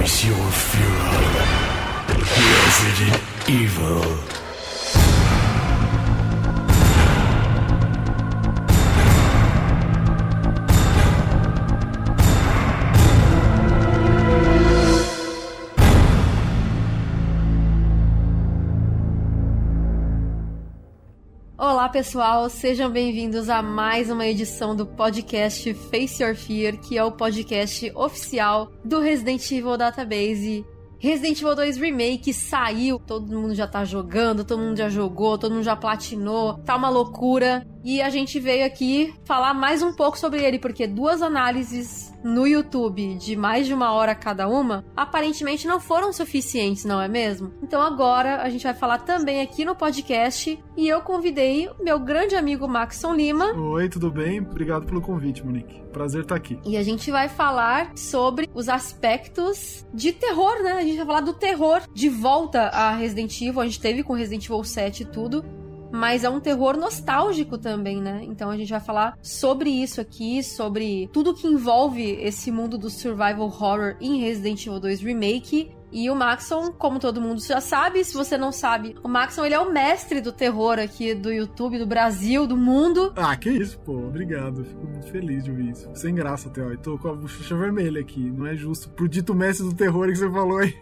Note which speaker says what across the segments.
Speaker 1: Face your fury. Resident Evil.
Speaker 2: Pessoal, sejam bem-vindos a mais uma edição do podcast Face Your Fear, que é o podcast oficial do Resident Evil Database. Resident Evil 2 Remake saiu, todo mundo já tá jogando, todo mundo já jogou, todo mundo já platinou, tá uma loucura. E a gente veio aqui falar mais um pouco sobre ele, porque duas análises no YouTube de mais de uma hora cada uma aparentemente não foram suficientes, não é mesmo? Então agora a gente vai falar também aqui no podcast e eu convidei meu grande amigo Maxon Lima.
Speaker 3: Oi, tudo bem? Obrigado pelo convite, Monique. Prazer estar aqui.
Speaker 2: E a gente vai falar sobre os aspectos de terror, né? A gente vai falar do terror de volta a Resident Evil. A gente teve com Resident Evil 7 e tudo mas é um terror nostálgico também, né? Então a gente vai falar sobre isso aqui, sobre tudo que envolve esse mundo do survival horror em Resident Evil 2 Remake. E o Maxon, como todo mundo já sabe, se você não sabe, o Maxon ele é o mestre do terror aqui do YouTube, do Brasil, do mundo.
Speaker 3: Ah, que isso, pô. Obrigado. Fico muito feliz de ouvir isso. Sem graça, Theo. Eu tô com a bochecha vermelha aqui. Não é justo pro dito mestre do terror que você falou aí.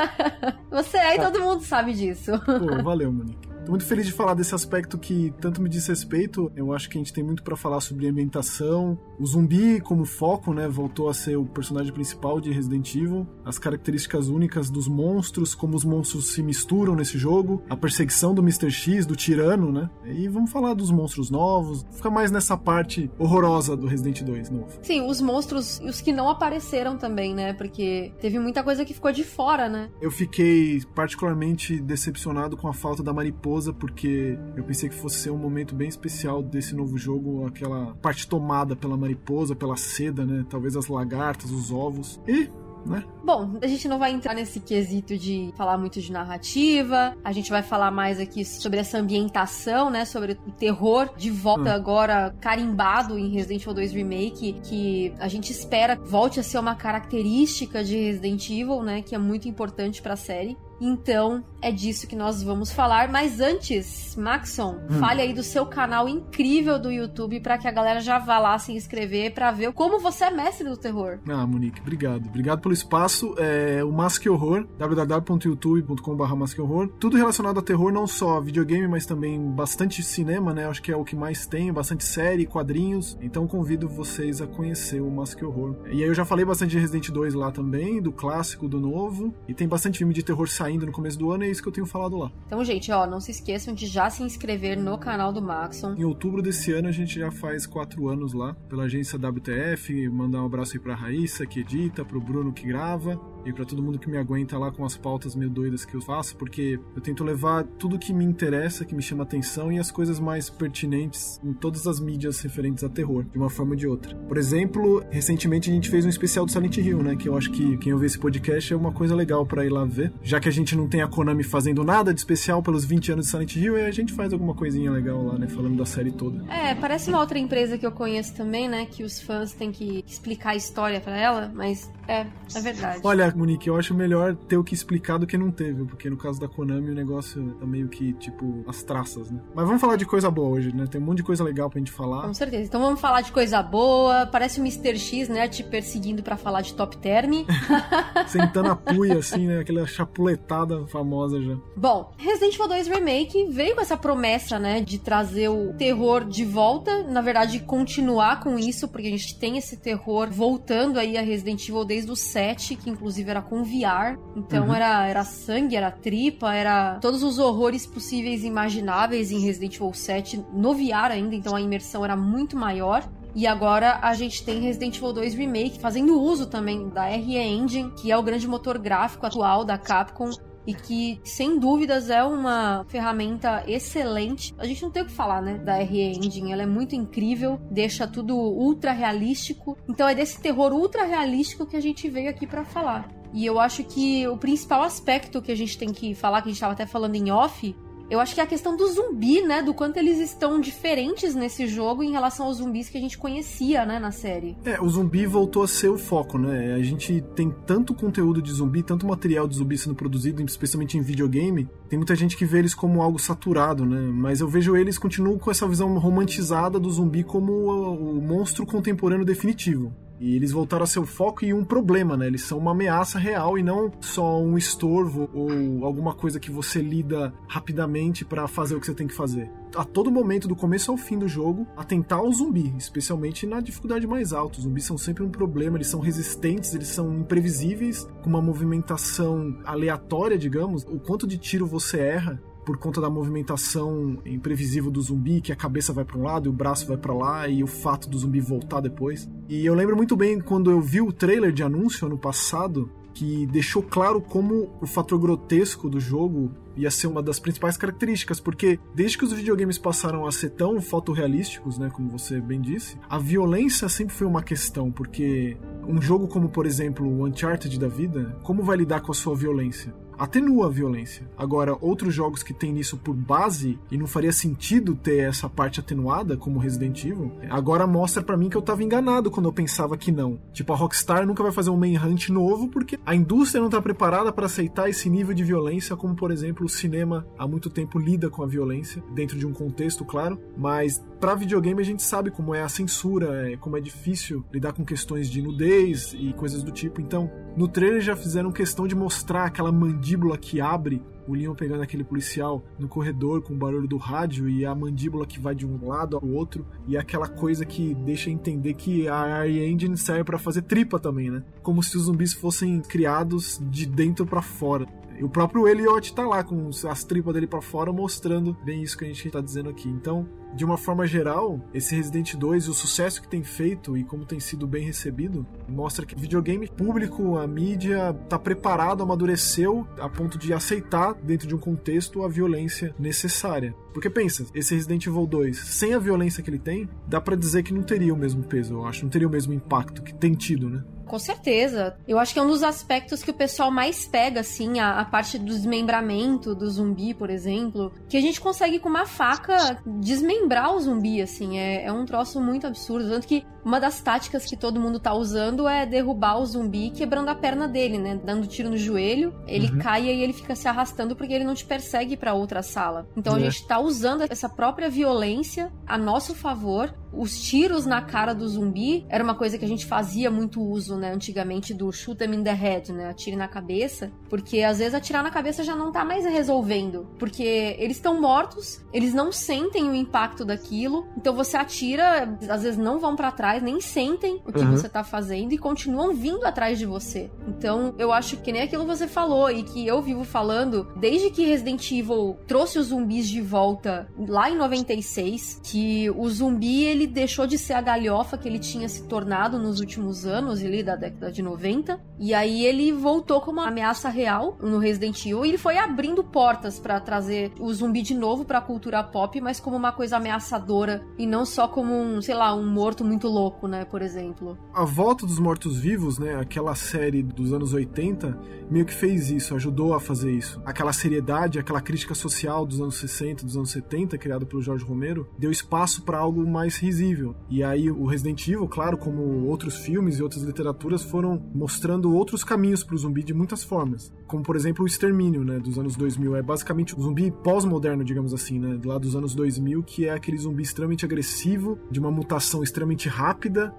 Speaker 2: você é e todo mundo sabe disso.
Speaker 3: Pô, valeu, Monique. Tô muito feliz de falar desse aspecto que tanto me diz respeito. Eu acho que a gente tem muito para falar sobre ambientação. O zumbi como foco, né, voltou a ser o personagem principal de Resident Evil. As características únicas dos monstros, como os monstros se misturam nesse jogo, a perseguição do Mr. X, do tirano, né? E vamos falar dos monstros novos, ficar mais nessa parte horrorosa do Resident 2 novo.
Speaker 2: Sim, os monstros, os que não apareceram também, né? Porque teve muita coisa que ficou de fora, né?
Speaker 3: Eu fiquei particularmente decepcionado com a falta da mariposa porque eu pensei que fosse ser um momento bem especial desse novo jogo, aquela parte tomada pela mariposa, pela seda, né? Talvez as lagartas, os ovos. E né?
Speaker 2: Bom, a gente não vai entrar nesse quesito de falar muito de narrativa. A gente vai falar mais aqui sobre essa ambientação, né? Sobre o terror de volta hum. agora carimbado em Resident Evil 2 Remake, que a gente espera volte a ser uma característica de Resident Evil, né? Que é muito importante para a série. Então, é disso que nós vamos falar. Mas antes, Maxon, hum. fale aí do seu canal incrível do YouTube para que a galera já vá lá se inscrever para ver como você é mestre do terror.
Speaker 3: Ah, Monique, obrigado. Obrigado pelo espaço. É o Mask Horror, www.youtube.com.br Mask Horror. Tudo relacionado a terror, não só videogame, mas também bastante cinema, né? Acho que é o que mais tem, bastante série, quadrinhos. Então convido vocês a conhecer o Mask Horror. E aí eu já falei bastante de Resident 2 lá também, do clássico, do novo. E tem bastante filme de terror saindo no começo do ano, é isso que eu tenho falado lá.
Speaker 2: Então, gente, ó, não se esqueçam de já se inscrever no canal do Maxon.
Speaker 3: Em outubro desse ano a gente já faz quatro anos lá, pela agência WTF, mandar um abraço aí pra Raíssa, que edita, pro Bruno que grava, e para todo mundo que me aguenta lá com as pautas meio doidas que eu faço, porque eu tento levar tudo que me interessa, que me chama atenção e as coisas mais pertinentes em todas as mídias referentes a terror, de uma forma ou de outra. Por exemplo, recentemente a gente fez um especial do Silent Hill, né, que eu acho que quem ouvir esse podcast é uma coisa legal para ir lá ver, já que a gente não tem a Konami fazendo nada de especial pelos 20 anos de Silent Hill, e a gente faz alguma coisinha legal lá, né, falando da série toda.
Speaker 2: É, parece uma outra empresa que eu conheço também, né, que os fãs têm que explicar a história para ela, mas é, é verdade.
Speaker 3: Olha, Monique, eu acho melhor ter o que explicar do que não teve, porque no caso da Konami o negócio tá meio que, tipo, as traças, né? Mas vamos falar de coisa boa hoje, né? Tem um monte de coisa legal pra gente falar.
Speaker 2: Com certeza. Então vamos falar de coisa boa. Parece o Mr. X, né? Te perseguindo para falar de Top Term.
Speaker 3: Sentando a puia, assim, né? Aquela chapuletada famosa já.
Speaker 2: Bom, Resident Evil 2 Remake veio com essa promessa, né? De trazer o terror de volta. Na verdade, continuar com isso, porque a gente tem esse terror voltando aí a Resident Evil desde o 7, que inclusive era com VR. Então uhum. era, era sangue, era tripa, era todos os horrores possíveis e imagináveis em Resident Evil 7 no VR ainda, então a imersão era muito maior. E agora a gente tem Resident Evil 2 Remake fazendo uso também da RE Engine, que é o grande motor gráfico atual da Capcom e que, sem dúvidas, é uma ferramenta excelente. A gente não tem o que falar, né, da RE Engine. Ela é muito incrível, deixa tudo ultra realístico. Então é desse terror ultra realístico que a gente veio aqui para falar. E eu acho que o principal aspecto que a gente tem que falar, que a gente estava até falando em off, Eu acho que é a questão do zumbi, né? Do quanto eles estão diferentes nesse jogo em relação aos zumbis que a gente conhecia, né, na série.
Speaker 3: É, o zumbi voltou a ser o foco, né? A gente tem tanto conteúdo de zumbi, tanto material de zumbi sendo produzido, especialmente em videogame, tem muita gente que vê eles como algo saturado, né? Mas eu vejo eles continuam com essa visão romantizada do zumbi como o monstro contemporâneo definitivo. E eles voltaram a ser o foco e um problema, né? Eles são uma ameaça real e não só um estorvo ou alguma coisa que você lida rapidamente para fazer o que você tem que fazer. A todo momento, do começo ao fim do jogo, atentar ao zumbi, especialmente na dificuldade mais alta. Os zumbis são sempre um problema, eles são resistentes, eles são imprevisíveis, com uma movimentação aleatória, digamos. O quanto de tiro você erra por conta da movimentação imprevisível do zumbi, que a cabeça vai para um lado e o braço vai para lá, e o fato do zumbi voltar depois. E eu lembro muito bem quando eu vi o trailer de anúncio ano passado, que deixou claro como o fator grotesco do jogo ia ser uma das principais características, porque desde que os videogames passaram a ser tão fotorrealísticos, né, como você bem disse, a violência sempre foi uma questão, porque um jogo como, por exemplo, o Uncharted da vida, como vai lidar com a sua violência? Atenua a violência. Agora, outros jogos que tem isso por base e não faria sentido ter essa parte atenuada, como Resident Evil, agora mostra para mim que eu tava enganado quando eu pensava que não. Tipo, a Rockstar nunca vai fazer um Manhunt novo porque a indústria não tá preparada para aceitar esse nível de violência, como por exemplo o cinema há muito tempo lida com a violência, dentro de um contexto, claro, mas para videogame a gente sabe como é a censura, é, como é difícil lidar com questões de nudez e coisas do tipo. Então, no trailer já fizeram questão de mostrar aquela mandíbula que abre, o Leon pegando aquele policial no corredor com o barulho do rádio e a mandíbula que vai de um lado ao outro e aquela coisa que deixa entender que a RE Engine serve para fazer tripa também, né? Como se os zumbis fossem criados de dentro para fora. E o próprio Elliot tá lá com as tripas dele para fora mostrando bem isso que a gente tá dizendo aqui. Então, de uma forma geral, esse Resident 2 e o sucesso que tem feito e como tem sido bem recebido, mostra que o videogame público, a mídia, tá preparado, amadureceu a ponto de aceitar, dentro de um contexto, a violência necessária. Porque pensa, esse Resident Evil 2, sem a violência que ele tem, dá para dizer que não teria o mesmo peso, eu acho, não teria o mesmo impacto que tem tido, né?
Speaker 2: Com certeza. Eu acho que é um dos aspectos que o pessoal mais pega, assim, a, a, parte do desmembramento do zumbi, por exemplo, que a gente consegue com uma faca desmembrar o zumbi, assim. É, é um troço muito absurdo. Tanto que uma das táticas que todo mundo tá usando é derrubar o zumbi quebrando a perna dele, né? Dando tiro no joelho, ele uhum. cai e ele fica se arrastando porque ele não te persegue para outra sala. Então é. a gente tá usando essa própria violência a nosso favor. Os tiros na cara do zumbi era uma coisa que a gente fazia muito uso, né? Antigamente do shoot them in the head, né? Atire na cabeça. Porque às vezes atirar na cabeça já não tá mais resolvendo. Porque eles estão mortos, eles não sentem o impacto daquilo. Então você atira, às vezes não vão para trás, nem sentem o que uhum. você tá fazendo e continuam vindo atrás de você. Então eu acho que nem aquilo que você falou e que eu vivo falando desde que Resident Evil trouxe os zumbis de volta lá em 96, que o zumbi ele deixou de ser a galhofa que ele tinha se tornado nos últimos anos ali da década de 90, e aí ele voltou como uma ameaça real no Resident Evil e ele foi abrindo portas para trazer o zumbi de novo para a cultura pop, mas como uma coisa ameaçadora e não só como um, sei lá, um morto muito louco, né, por exemplo.
Speaker 3: A volta dos mortos-vivos, né, aquela série dos anos 80, meio que fez isso, ajudou a fazer isso. Aquela seriedade, aquela crítica social dos anos 60, dos anos 70, criado pelo Jorge Romero, deu espaço para algo mais risível. E aí o Resident Evil, claro, como outros filmes e outras literaturas, foram mostrando outros caminhos para o zumbi de muitas formas. Como, por exemplo, o Extermínio, né, dos anos 2000. É basicamente o zumbi pós-moderno, digamos assim, né, lá dos anos 2000, que é aquele zumbi extremamente agressivo, de uma mutação extremamente rápida.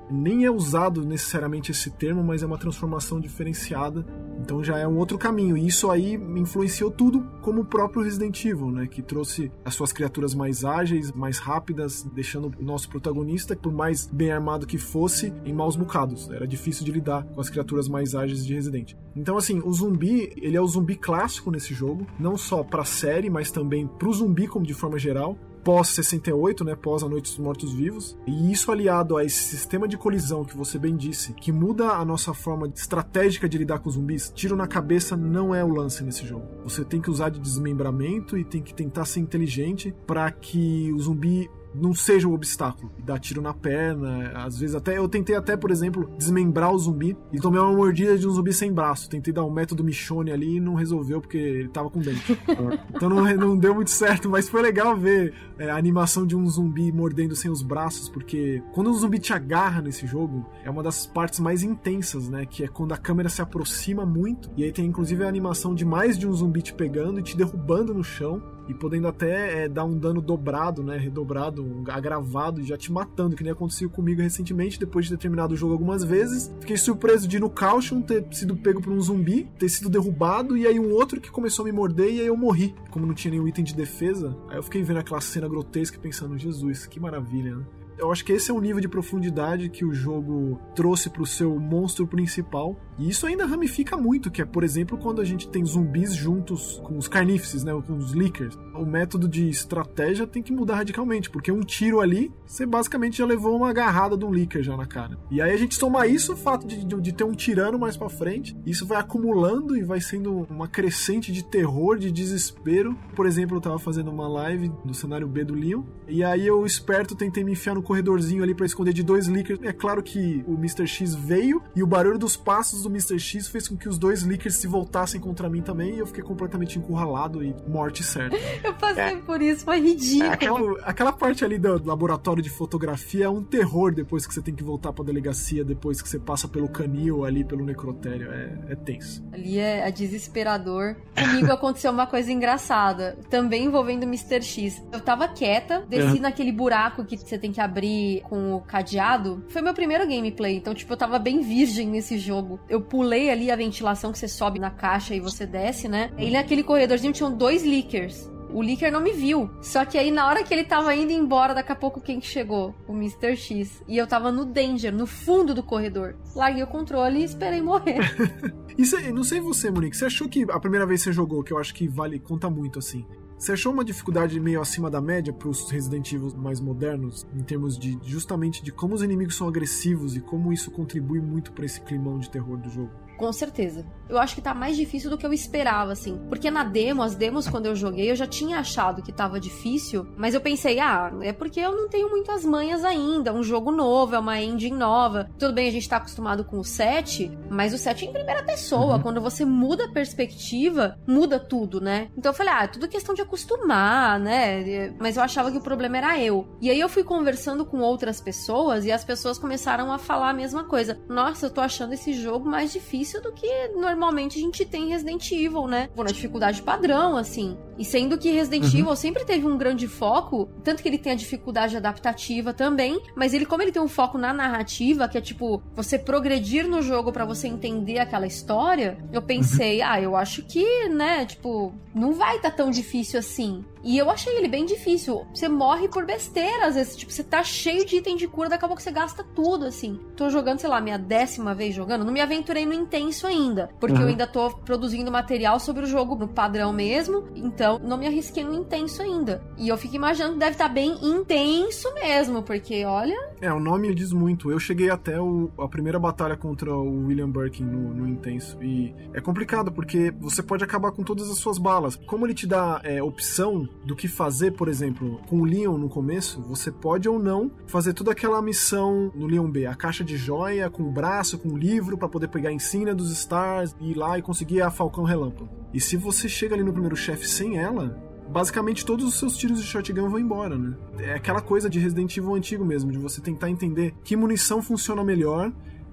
Speaker 3: Nem é usado necessariamente esse termo, mas é uma transformação diferenciada. Então já é um outro caminho. E isso aí influenciou tudo, como o próprio Resident Evil, né, que trouxe as suas criaturas mais ágeis, mais rápidas, deixando o nosso protagonista, por mais bem armado que fosse, em maus bocados. Era difícil de lidar com as criaturas mais ágeis de Resident. Então, assim, o zumbi, ele é o zumbi clássico nesse jogo, não só pra série, mas também pro zumbi como de forma geral pós 68, né, pós a Noite dos Mortos Vivos, e isso aliado a esse sistema de colisão que você bem disse, que muda a nossa forma estratégica de lidar com zumbis, tiro na cabeça não é o lance nesse jogo. Você tem que usar de desmembramento e tem que tentar ser inteligente para que o zumbi não seja o obstáculo. Dar tiro na perna, às vezes até. Eu tentei até, por exemplo, desmembrar o zumbi e tomei uma mordida de um zumbi sem braço. Tentei dar um método Michonne ali e não resolveu porque ele tava com dente. então não, não deu muito certo, mas foi legal ver é, a animação de um zumbi mordendo sem os braços, porque quando um zumbi te agarra nesse jogo, é uma das partes mais intensas, né? Que é quando a câmera se aproxima muito, e aí tem inclusive a animação de mais de um zumbi te pegando e te derrubando no chão e podendo até é, dar um dano dobrado, né, redobrado, um, agravado, já te matando, que nem aconteceu comigo recentemente, depois de ter terminado o jogo algumas vezes. Fiquei surpreso de no Caution ter sido pego por um zumbi, ter sido derrubado, e aí um outro que começou a me morder e aí eu morri. Como não tinha nenhum item de defesa, aí eu fiquei vendo aquela cena grotesca pensando, Jesus, que maravilha, né? Eu acho que esse é o nível de profundidade que o jogo trouxe para o seu monstro principal. E isso ainda ramifica muito, que é, por exemplo, quando a gente tem zumbis juntos com os carnífices, né, com os lickers. O método de estratégia tem que mudar radicalmente, porque um tiro ali, você basicamente já levou uma agarrada de um licker já na cara. E aí a gente soma isso, o fato de, de, de ter um tirano mais para frente, isso vai acumulando e vai sendo uma crescente de terror, de desespero. Por exemplo, eu tava fazendo uma live no cenário B do Leon, e aí eu esperto tentei me enfiar no corredorzinho ali para esconder de dois lickers. É claro que o Mr. X veio e o barulho dos passos do Mr. X fez com que os dois lickers se voltassem contra mim também e eu fiquei completamente encurralado e morte certa.
Speaker 2: eu passei é, por isso, foi ridículo. É,
Speaker 3: aquela, aquela, parte ali do laboratório de fotografia é um terror depois que você tem que voltar pra delegacia, depois que você passa pelo canil ali, pelo necrotério. É, é tenso.
Speaker 2: Ali é, é desesperador. Comigo aconteceu uma coisa engraçada, também envolvendo o Mr. X. Eu tava quieta, desci naquele buraco que você tem que abrir abrir com o cadeado, foi meu primeiro gameplay. Então, tipo, eu tava bem virgem nesse jogo. Eu pulei ali a ventilação que você sobe na caixa e você desce, né? E naquele corredorzinho tinham dois leakers. O Licker não me viu. Só que aí, na hora que ele tava indo embora, daqui a pouco quem chegou? O Mr. X. E eu tava no danger, no fundo do corredor. Larguei o controle e esperei morrer.
Speaker 3: Isso, não sei você, Monique, você achou que a primeira vez que você jogou, que eu acho que vale, conta muito assim. Você achou uma dificuldade meio acima da média para os Resident Evil mais modernos, em termos de justamente de como os inimigos são agressivos e como isso contribui muito para esse climão de terror do jogo?
Speaker 2: Com certeza. Eu acho que tá mais difícil do que eu esperava, assim. Porque na demo, as demos quando eu joguei, eu já tinha achado que tava difícil, mas eu pensei, ah, é porque eu não tenho muitas manhas ainda. Um jogo novo, é uma engine nova. Tudo bem, a gente tá acostumado com o 7, mas o 7 é em primeira pessoa. Uhum. Quando você muda a perspectiva, muda tudo, né? Então eu falei, ah, é tudo questão de acostumar, né? Mas eu achava que o problema era eu. E aí eu fui conversando com outras pessoas e as pessoas começaram a falar a mesma coisa. Nossa, eu tô achando esse jogo mais difícil difícil do que normalmente a gente tem em Resident Evil, né? Pô, na dificuldade padrão, assim. E sendo que Resident uhum. Evil sempre teve um grande foco, tanto que ele tem a dificuldade adaptativa também, mas ele, como ele tem um foco na narrativa, que é tipo, você progredir no jogo para você entender aquela história, eu pensei, uhum. ah, eu acho que, né, tipo, não vai estar tá tão difícil assim. E eu achei ele bem difícil. Você morre por besteira, às vezes. Tipo, você tá cheio de item de cura, daqui a pouco você gasta tudo, assim. Tô jogando, sei lá, minha décima vez jogando. Não me aventurei no intenso ainda. Porque uhum. eu ainda tô produzindo material sobre o jogo no padrão mesmo. Então, não me arrisquei no intenso ainda. E eu fico imaginando que deve estar tá bem intenso mesmo. Porque, olha.
Speaker 3: É, o nome diz muito. Eu cheguei até o, a primeira batalha contra o William Birkin no, no intenso. E é complicado, porque você pode acabar com todas as suas balas. Como ele te dá é, opção do que fazer, por exemplo, com o Leon no começo, você pode ou não fazer toda aquela missão no Leon B, a caixa de joia com o braço, com o livro para poder pegar a insígnia dos Stars e ir lá e conseguir a Falcão Relâmpago. E se você chega ali no primeiro chefe sem ela, basicamente todos os seus tiros de shotgun vão embora, né? É aquela coisa de Resident Evil antigo mesmo, de você tentar entender que munição funciona melhor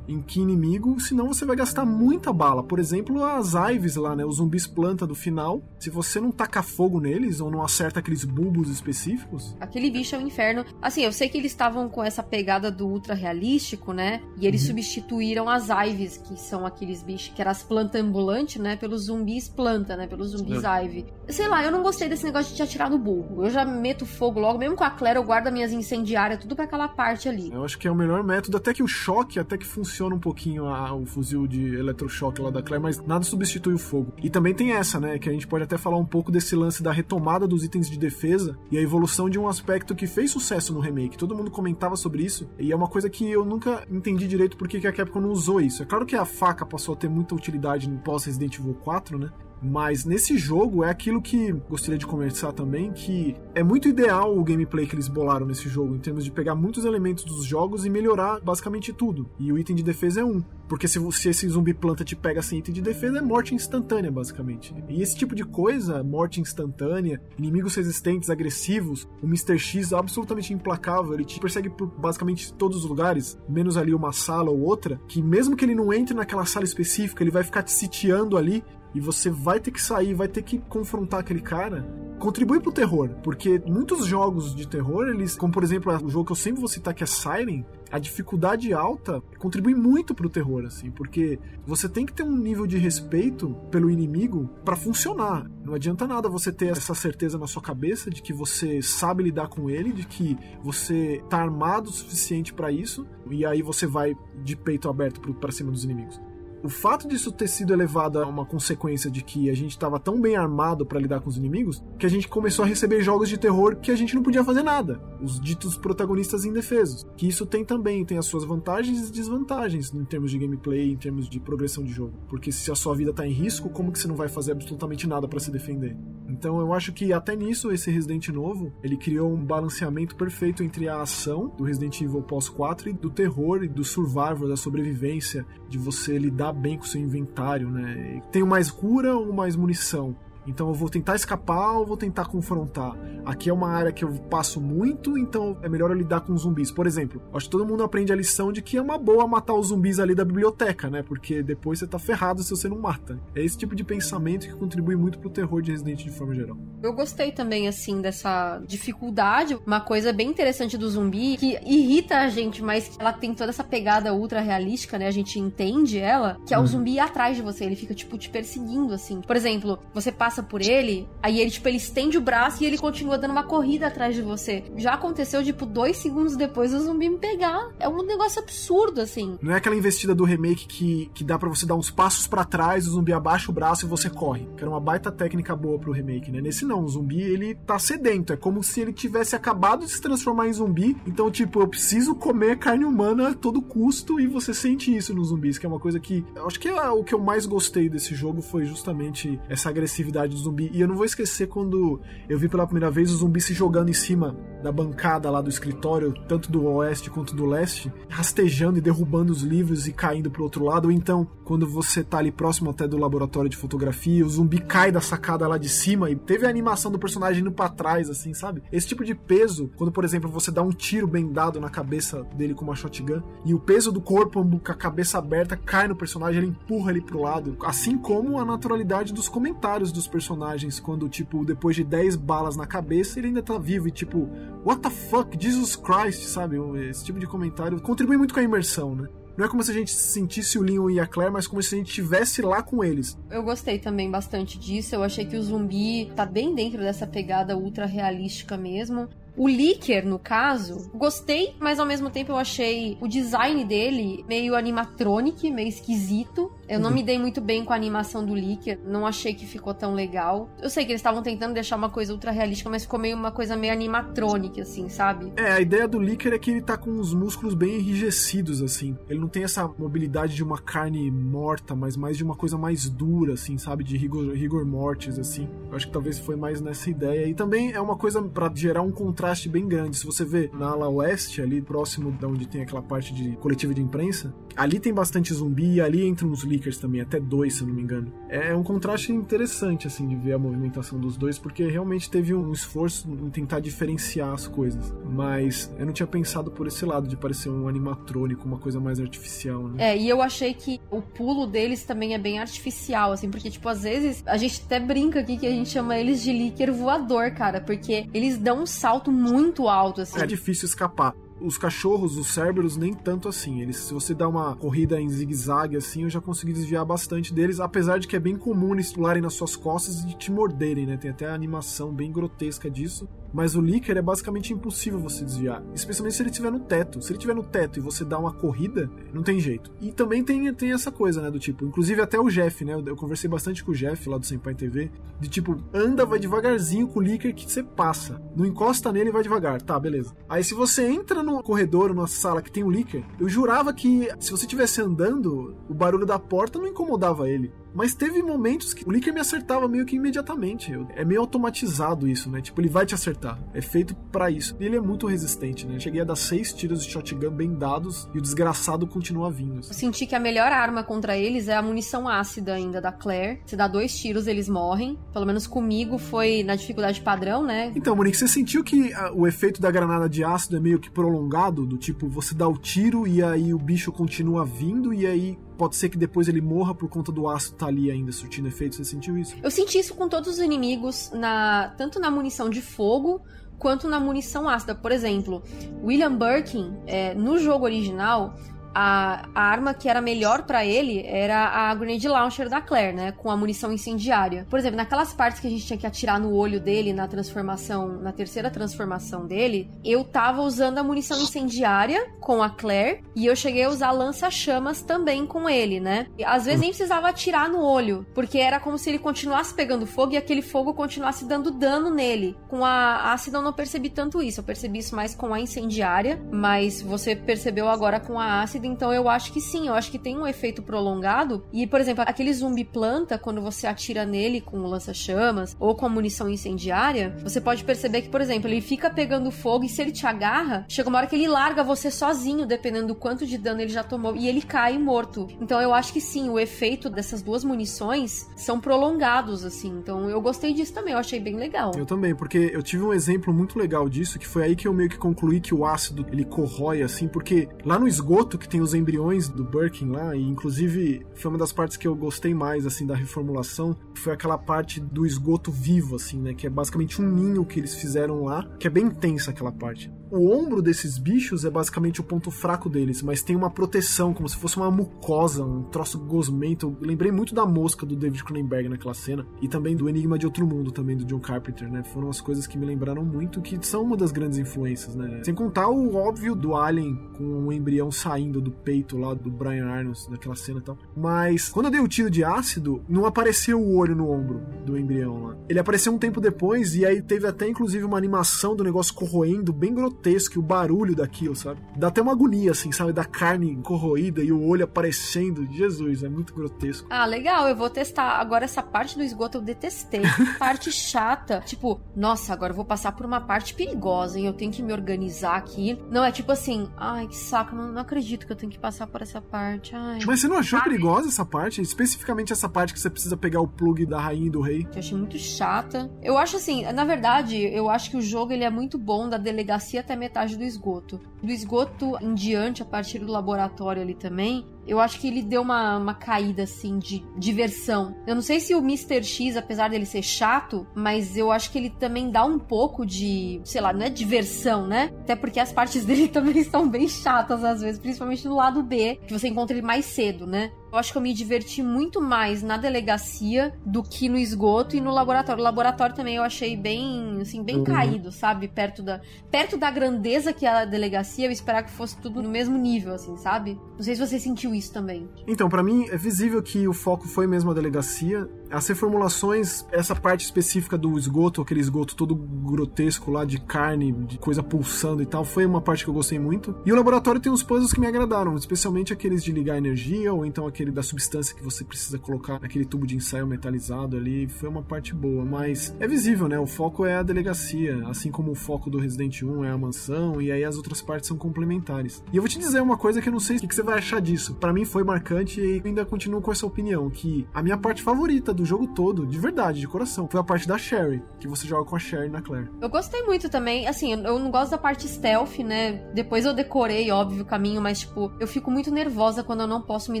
Speaker 3: em que inimigo, senão você vai gastar muita bala. Por exemplo, as Ives lá, né? Os zumbis planta do final. Se você não tacar fogo neles ou não acerta aqueles bulbos específicos.
Speaker 2: Aquele bicho é um inferno. Assim, eu sei que eles estavam com essa pegada do ultra realístico, né? E eles uhum. substituíram as Ives, que são aqueles bichos que eram as plantas ambulantes, né? Pelos zumbis planta, né? Pelos zumbis é. Ive. Sei lá, eu não gostei desse negócio de te atirar no burro. Eu já meto fogo logo, mesmo com a Claire, eu guardo minhas incendiárias, tudo para aquela parte ali.
Speaker 3: Eu acho que é o melhor método, até que o choque, até que funciona funciona um pouquinho a, o fuzil de eletrochoque lá da Claire, mas nada substitui o fogo. E também tem essa, né, que a gente pode até falar um pouco desse lance da retomada dos itens de defesa e a evolução de um aspecto que fez sucesso no remake. Todo mundo comentava sobre isso e é uma coisa que eu nunca entendi direito porque que a Capcom não usou isso. É claro que a faca passou a ter muita utilidade no pós Resident Evil 4, né? Mas nesse jogo é aquilo que gostaria de conversar também, que é muito ideal o gameplay que eles bolaram nesse jogo, em termos de pegar muitos elementos dos jogos e melhorar basicamente tudo. E o item de defesa é um. Porque se, se esse zumbi planta te pega sem item de defesa, é morte instantânea, basicamente. E esse tipo de coisa, morte instantânea, inimigos resistentes, agressivos, o Mr. X absolutamente implacável, ele te persegue por basicamente todos os lugares, menos ali uma sala ou outra, que mesmo que ele não entre naquela sala específica, ele vai ficar te sitiando ali e você vai ter que sair, vai ter que confrontar aquele cara, contribui pro terror, porque muitos jogos de terror, eles, como por exemplo, o jogo que eu sempre vou citar que é Siren, a dificuldade alta contribui muito pro terror, assim, porque você tem que ter um nível de respeito pelo inimigo para funcionar. Não adianta nada você ter essa certeza na sua cabeça de que você sabe lidar com ele, de que você tá armado o suficiente para isso, e aí você vai de peito aberto para cima dos inimigos o fato disso ter sido elevado a uma consequência de que a gente estava tão bem armado para lidar com os inimigos que a gente começou a receber jogos de terror que a gente não podia fazer nada. Os ditos protagonistas indefesos. Que isso tem também, tem as suas vantagens e desvantagens em termos de gameplay, em termos de progressão de jogo. Porque se a sua vida tá em risco, como que você não vai fazer absolutamente nada para se defender? Então eu acho que até nisso esse Resident novo, ele criou um balanceamento perfeito entre a ação do Resident Evil pós 4 e do terror e do survival, da sobrevivência, de você lidar bem com o seu inventário, né? Tenho mais cura ou mais munição? Então eu vou tentar escapar ou vou tentar confrontar. Aqui é uma área que eu passo muito, então é melhor eu lidar com zumbis. Por exemplo, acho que todo mundo aprende a lição de que é uma boa matar os zumbis ali da biblioteca, né? Porque depois você tá ferrado se você não mata. É esse tipo de pensamento que contribui muito pro terror de Resident de forma geral.
Speaker 2: Eu gostei também, assim, dessa dificuldade. Uma coisa bem interessante do zumbi que irrita a gente, mas ela tem toda essa pegada ultra realística, né? A gente entende ela, que é o hum. zumbi atrás de você. Ele fica, tipo, te perseguindo, assim. Por exemplo, você passa passa por ele, aí ele, tipo, ele estende o braço e ele continua dando uma corrida atrás de você. Já aconteceu, tipo, dois segundos depois o zumbi me pegar. É um negócio absurdo, assim.
Speaker 3: Não é aquela investida do remake que, que dá para você dar uns passos para trás, o zumbi abaixa o braço e você corre. Que era uma baita técnica boa pro remake, né? Nesse não, o zumbi, ele tá sedento. É como se ele tivesse acabado de se transformar em zumbi. Então, tipo, eu preciso comer carne humana a todo custo e você sente isso nos zumbis, que é uma coisa que... Eu acho que é o que eu mais gostei desse jogo foi justamente essa agressividade do zumbi. E eu não vou esquecer quando eu vi pela primeira vez o zumbi se jogando em cima da bancada lá do escritório, tanto do oeste quanto do leste, rastejando e derrubando os livros e caindo pro outro lado. Ou então, quando você tá ali próximo até do laboratório de fotografia, o zumbi cai da sacada lá de cima e teve a animação do personagem indo pra trás, assim, sabe? Esse tipo de peso, quando, por exemplo, você dá um tiro bem dado na cabeça dele com uma shotgun e o peso do corpo com a cabeça aberta cai no personagem, ele empurra ele pro lado. Assim como a naturalidade dos comentários dos personagens quando, tipo, depois de 10 balas na cabeça, ele ainda tá vivo e, tipo, what the fuck, Jesus Christ, sabe? Esse tipo de comentário contribui muito com a imersão, né? Não é como se a gente sentisse o Leon e a Claire, mas como se a gente estivesse lá com eles.
Speaker 2: Eu gostei também bastante disso. Eu achei que o zumbi tá bem dentro dessa pegada ultra realística mesmo. O Licker, no caso, gostei, mas ao mesmo tempo eu achei o design dele meio animatronic, meio esquisito. Eu não uhum. me dei muito bem com a animação do Licker, não achei que ficou tão legal. Eu sei que eles estavam tentando deixar uma coisa ultra realística, mas ficou meio uma coisa meio animatronic, assim, sabe?
Speaker 3: É, a ideia do Licker é que ele tá com os músculos bem enrijecidos, assim. Ele não tem essa mobilidade de uma carne morta, mas mais de uma coisa mais dura, assim, sabe? De rigor, rigor mortis, assim. Eu acho que talvez foi mais nessa ideia. E também é uma coisa para gerar um contraste bem grande. Se você vê na ala oeste, ali próximo de onde tem aquela parte de coletiva de imprensa, ali tem bastante zumbi e ali entram uns Licker também, até dois, se eu não me engano. É um contraste interessante, assim, de ver a movimentação dos dois, porque realmente teve um esforço em tentar diferenciar as coisas. Mas eu não tinha pensado por esse lado, de parecer um animatrônico, uma coisa mais artificial, né?
Speaker 2: É, e eu achei que o pulo deles também é bem artificial, assim, porque, tipo, às vezes a gente até brinca aqui que a gente chama eles de líquido voador, cara, porque eles dão um salto muito alto, assim.
Speaker 3: É difícil escapar os cachorros, os Cerberus, nem tanto assim. Eles, se você dá uma corrida em zigue-zague assim, eu já consegui desviar bastante deles, apesar de que é bem comum eles pularem nas suas costas e te morderem, né? Tem até a animação bem grotesca disso. Mas o Licker é basicamente impossível você desviar. Especialmente se ele estiver no teto. Se ele estiver no teto e você dá uma corrida, não tem jeito. E também tem, tem essa coisa, né? Do tipo, inclusive até o Jeff, né? Eu, eu conversei bastante com o Jeff lá do Senpai TV. De tipo, anda, vai devagarzinho com o Licker que você passa. Não encosta nele e vai devagar. Tá, beleza. Aí se você entra no corredor, numa sala que tem o Licker, eu jurava que se você estivesse andando, o barulho da porta não incomodava ele. Mas teve momentos que o Licker me acertava meio que imediatamente. É meio automatizado isso, né? Tipo, ele vai te acertar. É feito para isso. E ele é muito resistente, né? Cheguei a dar seis tiros de shotgun bem dados e o desgraçado continua vindo.
Speaker 2: Eu senti que a melhor arma contra eles é a munição ácida ainda da Claire. Você dá dois tiros, eles morrem. Pelo menos comigo foi na dificuldade padrão, né?
Speaker 3: Então, Monique, você sentiu que a, o efeito da granada de ácido é meio que prolongado? Do tipo, você dá o tiro e aí o bicho continua vindo e aí pode ser que depois ele morra por conta do ácido tá ali ainda surtindo efeito. Você sentiu isso?
Speaker 2: Eu senti isso com todos os inimigos, na tanto na munição de fogo quanto na munição ácida. Por exemplo, William Birkin, é, no jogo original, a, a arma que era melhor para ele era a grenade launcher da Claire, né? Com a munição incendiária. Por exemplo, naquelas partes que a gente tinha que atirar no olho dele na transformação, na terceira transformação dele, eu tava usando a munição incendiária com a Claire e eu cheguei a usar lança-chamas também com ele, né? E, às vezes nem precisava atirar no olho, porque era como se ele continuasse pegando fogo e aquele fogo continuasse dando dano nele. Com a ácida eu não percebi tanto isso, eu percebi isso mais com a incendiária, mas você percebeu agora com a ácida então eu acho que sim, eu acho que tem um efeito prolongado. E, por exemplo, aquele zumbi planta, quando você atira nele com lança-chamas ou com a munição incendiária, você pode perceber que, por exemplo, ele fica pegando fogo e se ele te agarra, chega uma hora que ele larga você sozinho, dependendo do quanto de dano ele já tomou, e ele cai morto. Então eu acho que sim, o efeito dessas duas munições são prolongados, assim. Então eu gostei disso também, eu achei bem legal.
Speaker 3: Eu também, porque eu tive um exemplo muito legal disso, que foi aí que eu meio que concluí que o ácido ele corrói, assim, porque lá no esgoto que tem os embriões do Birkin lá, e inclusive foi uma das partes que eu gostei mais, assim, da reformulação, foi aquela parte do esgoto vivo, assim, né, que é basicamente um ninho que eles fizeram lá, que é bem intensa aquela parte. O ombro desses bichos é basicamente o ponto fraco deles, mas tem uma proteção, como se fosse uma mucosa, um troço gosmento. Eu lembrei muito da mosca do David Cronenberg naquela cena, e também do Enigma de Outro Mundo, também do John Carpenter, né, foram as coisas que me lembraram muito, que são uma das grandes influências, né, sem contar o óbvio do Alien com o um embrião saindo do peito lá do Brian Arnold naquela cena e tal. Mas quando eu dei o tiro de ácido, não apareceu o olho no ombro do embrião lá. Ele apareceu um tempo depois e aí teve até inclusive uma animação do negócio corroendo, bem grotesco, o barulho daquilo, sabe? Dá até uma agonia, assim, sabe? Da carne corroída e o olho aparecendo. Jesus, é muito grotesco.
Speaker 2: Ah, legal, eu vou testar. Agora, essa parte do esgoto eu detestei. parte chata. Tipo, nossa, agora eu vou passar por uma parte perigosa, hein? Eu tenho que me organizar aqui. Não, é tipo assim, ai, que saco, não, não acredito que eu tenho que passar por essa parte. Ai.
Speaker 3: Mas você não achou Sabe? perigosa essa parte? Especificamente essa parte que você precisa pegar o plug da rainha e do rei?
Speaker 2: Eu achei muito chata. Eu acho assim, na verdade, eu acho que o jogo ele é muito bom da delegacia até metade do esgoto. Do esgoto em diante, a partir do laboratório ali também, eu acho que ele deu uma, uma caída, assim, de diversão. Eu não sei se o Mr. X, apesar dele ser chato, mas eu acho que ele também dá um pouco de, sei lá, não é diversão, né? Até porque as partes dele também são bem chatas às vezes, principalmente do lado B, que você encontra ele mais cedo, né? Eu acho que eu me diverti muito mais na delegacia do que no esgoto e no laboratório. O laboratório também eu achei bem, assim, bem uhum. caído, sabe? Perto da, perto da grandeza que é a delegacia, eu esperava que fosse tudo no mesmo nível, assim, sabe? Não sei se você sentiu isso também.
Speaker 3: Então, para mim é visível que o foco foi mesmo a delegacia. As reformulações, essa parte específica do esgoto, aquele esgoto todo grotesco lá de carne, de coisa pulsando e tal, foi uma parte que eu gostei muito. E o laboratório tem uns puzzles que me agradaram, especialmente aqueles de ligar energia ou então aquele da substância que você precisa colocar naquele tubo de ensaio metalizado ali. Foi uma parte boa, mas é visível, né? O foco é a delegacia, assim como o foco do Resident 1 é a mansão, e aí as outras partes são complementares. E eu vou te dizer uma coisa que eu não sei o que você vai achar disso. Para mim foi marcante e ainda continuo com essa opinião, que a minha parte favorita do do jogo todo, de verdade, de coração. Foi a parte da Sherry, que você joga com a Sherry na Claire.
Speaker 2: Eu gostei muito também, assim, eu não gosto da parte stealth, né? Depois eu decorei, óbvio, o caminho, mas, tipo, eu fico muito nervosa quando eu não posso me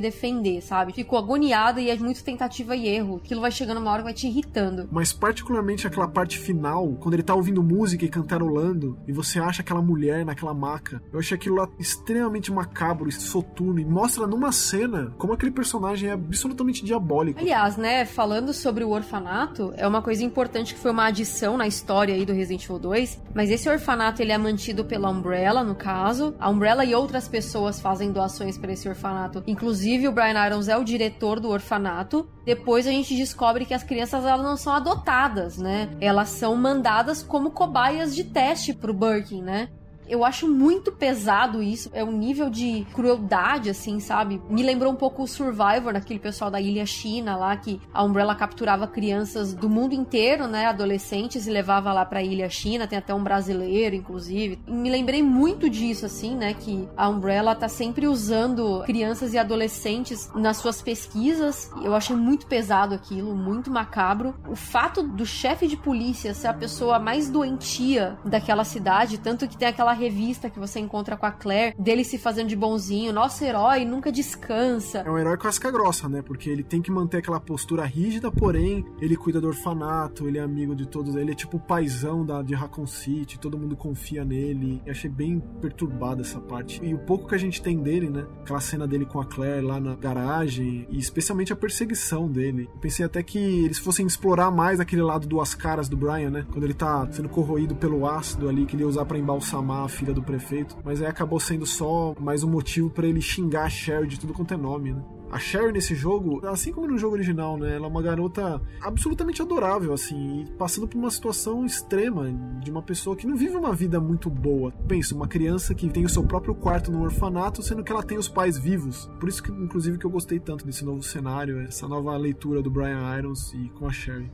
Speaker 2: defender, sabe? Fico agoniada e é muito tentativa e erro. Aquilo vai chegando uma hora que vai te irritando.
Speaker 3: Mas, particularmente, aquela parte final, quando ele tá ouvindo música e cantarolando, e você acha aquela mulher naquela maca, eu achei aquilo lá extremamente macabro, soturno, e mostra numa cena como aquele personagem é absolutamente diabólico.
Speaker 2: Aliás, né, falando falando sobre o orfanato, é uma coisa importante que foi uma adição na história aí do Resident Evil 2, mas esse orfanato ele é mantido pela Umbrella, no caso. A Umbrella e outras pessoas fazem doações para esse orfanato. Inclusive o Brian Irons é o diretor do orfanato. Depois a gente descobre que as crianças elas não são adotadas, né? Elas são mandadas como cobaias de teste pro Birkin, né? Eu acho muito pesado isso. É um nível de crueldade, assim, sabe? Me lembrou um pouco o Survivor, daquele pessoal da Ilha China lá, que a Umbrella capturava crianças do mundo inteiro, né? Adolescentes, e levava lá pra Ilha China. Tem até um brasileiro, inclusive. Me lembrei muito disso, assim, né? Que a Umbrella tá sempre usando crianças e adolescentes nas suas pesquisas. Eu achei muito pesado aquilo, muito macabro. O fato do chefe de polícia ser a pessoa mais doentia daquela cidade, tanto que tem aquela revista que você encontra com a Claire, dele se fazendo de bonzinho, nosso herói nunca descansa.
Speaker 3: É um herói casca grossa, né? Porque ele tem que manter aquela postura rígida, porém, ele cuida do orfanato, ele é amigo de todos, ele é tipo o paizão da, de Raccoon City, todo mundo confia nele. Eu achei bem perturbada essa parte. E o pouco que a gente tem dele, né? Aquela cena dele com a Claire lá na garagem, e especialmente a perseguição dele. Eu pensei até que eles fossem explorar mais aquele lado duas caras do Brian, né? Quando ele tá sendo corroído pelo ácido ali que ele ia usar para embalsamar a filha do prefeito. Mas aí acabou sendo só mais um motivo para ele xingar a Sherry de tudo quanto é nome, né? A Sherry nesse jogo, assim como no jogo original, né? Ela é uma garota absolutamente adorável, assim, passando por uma situação extrema de uma pessoa que não vive uma vida muito boa. Pensa, uma criança que tem o seu próprio quarto no orfanato, sendo que ela tem os pais vivos. Por isso que, inclusive, que eu gostei tanto desse novo cenário, essa nova leitura do Brian Irons e com a Sherry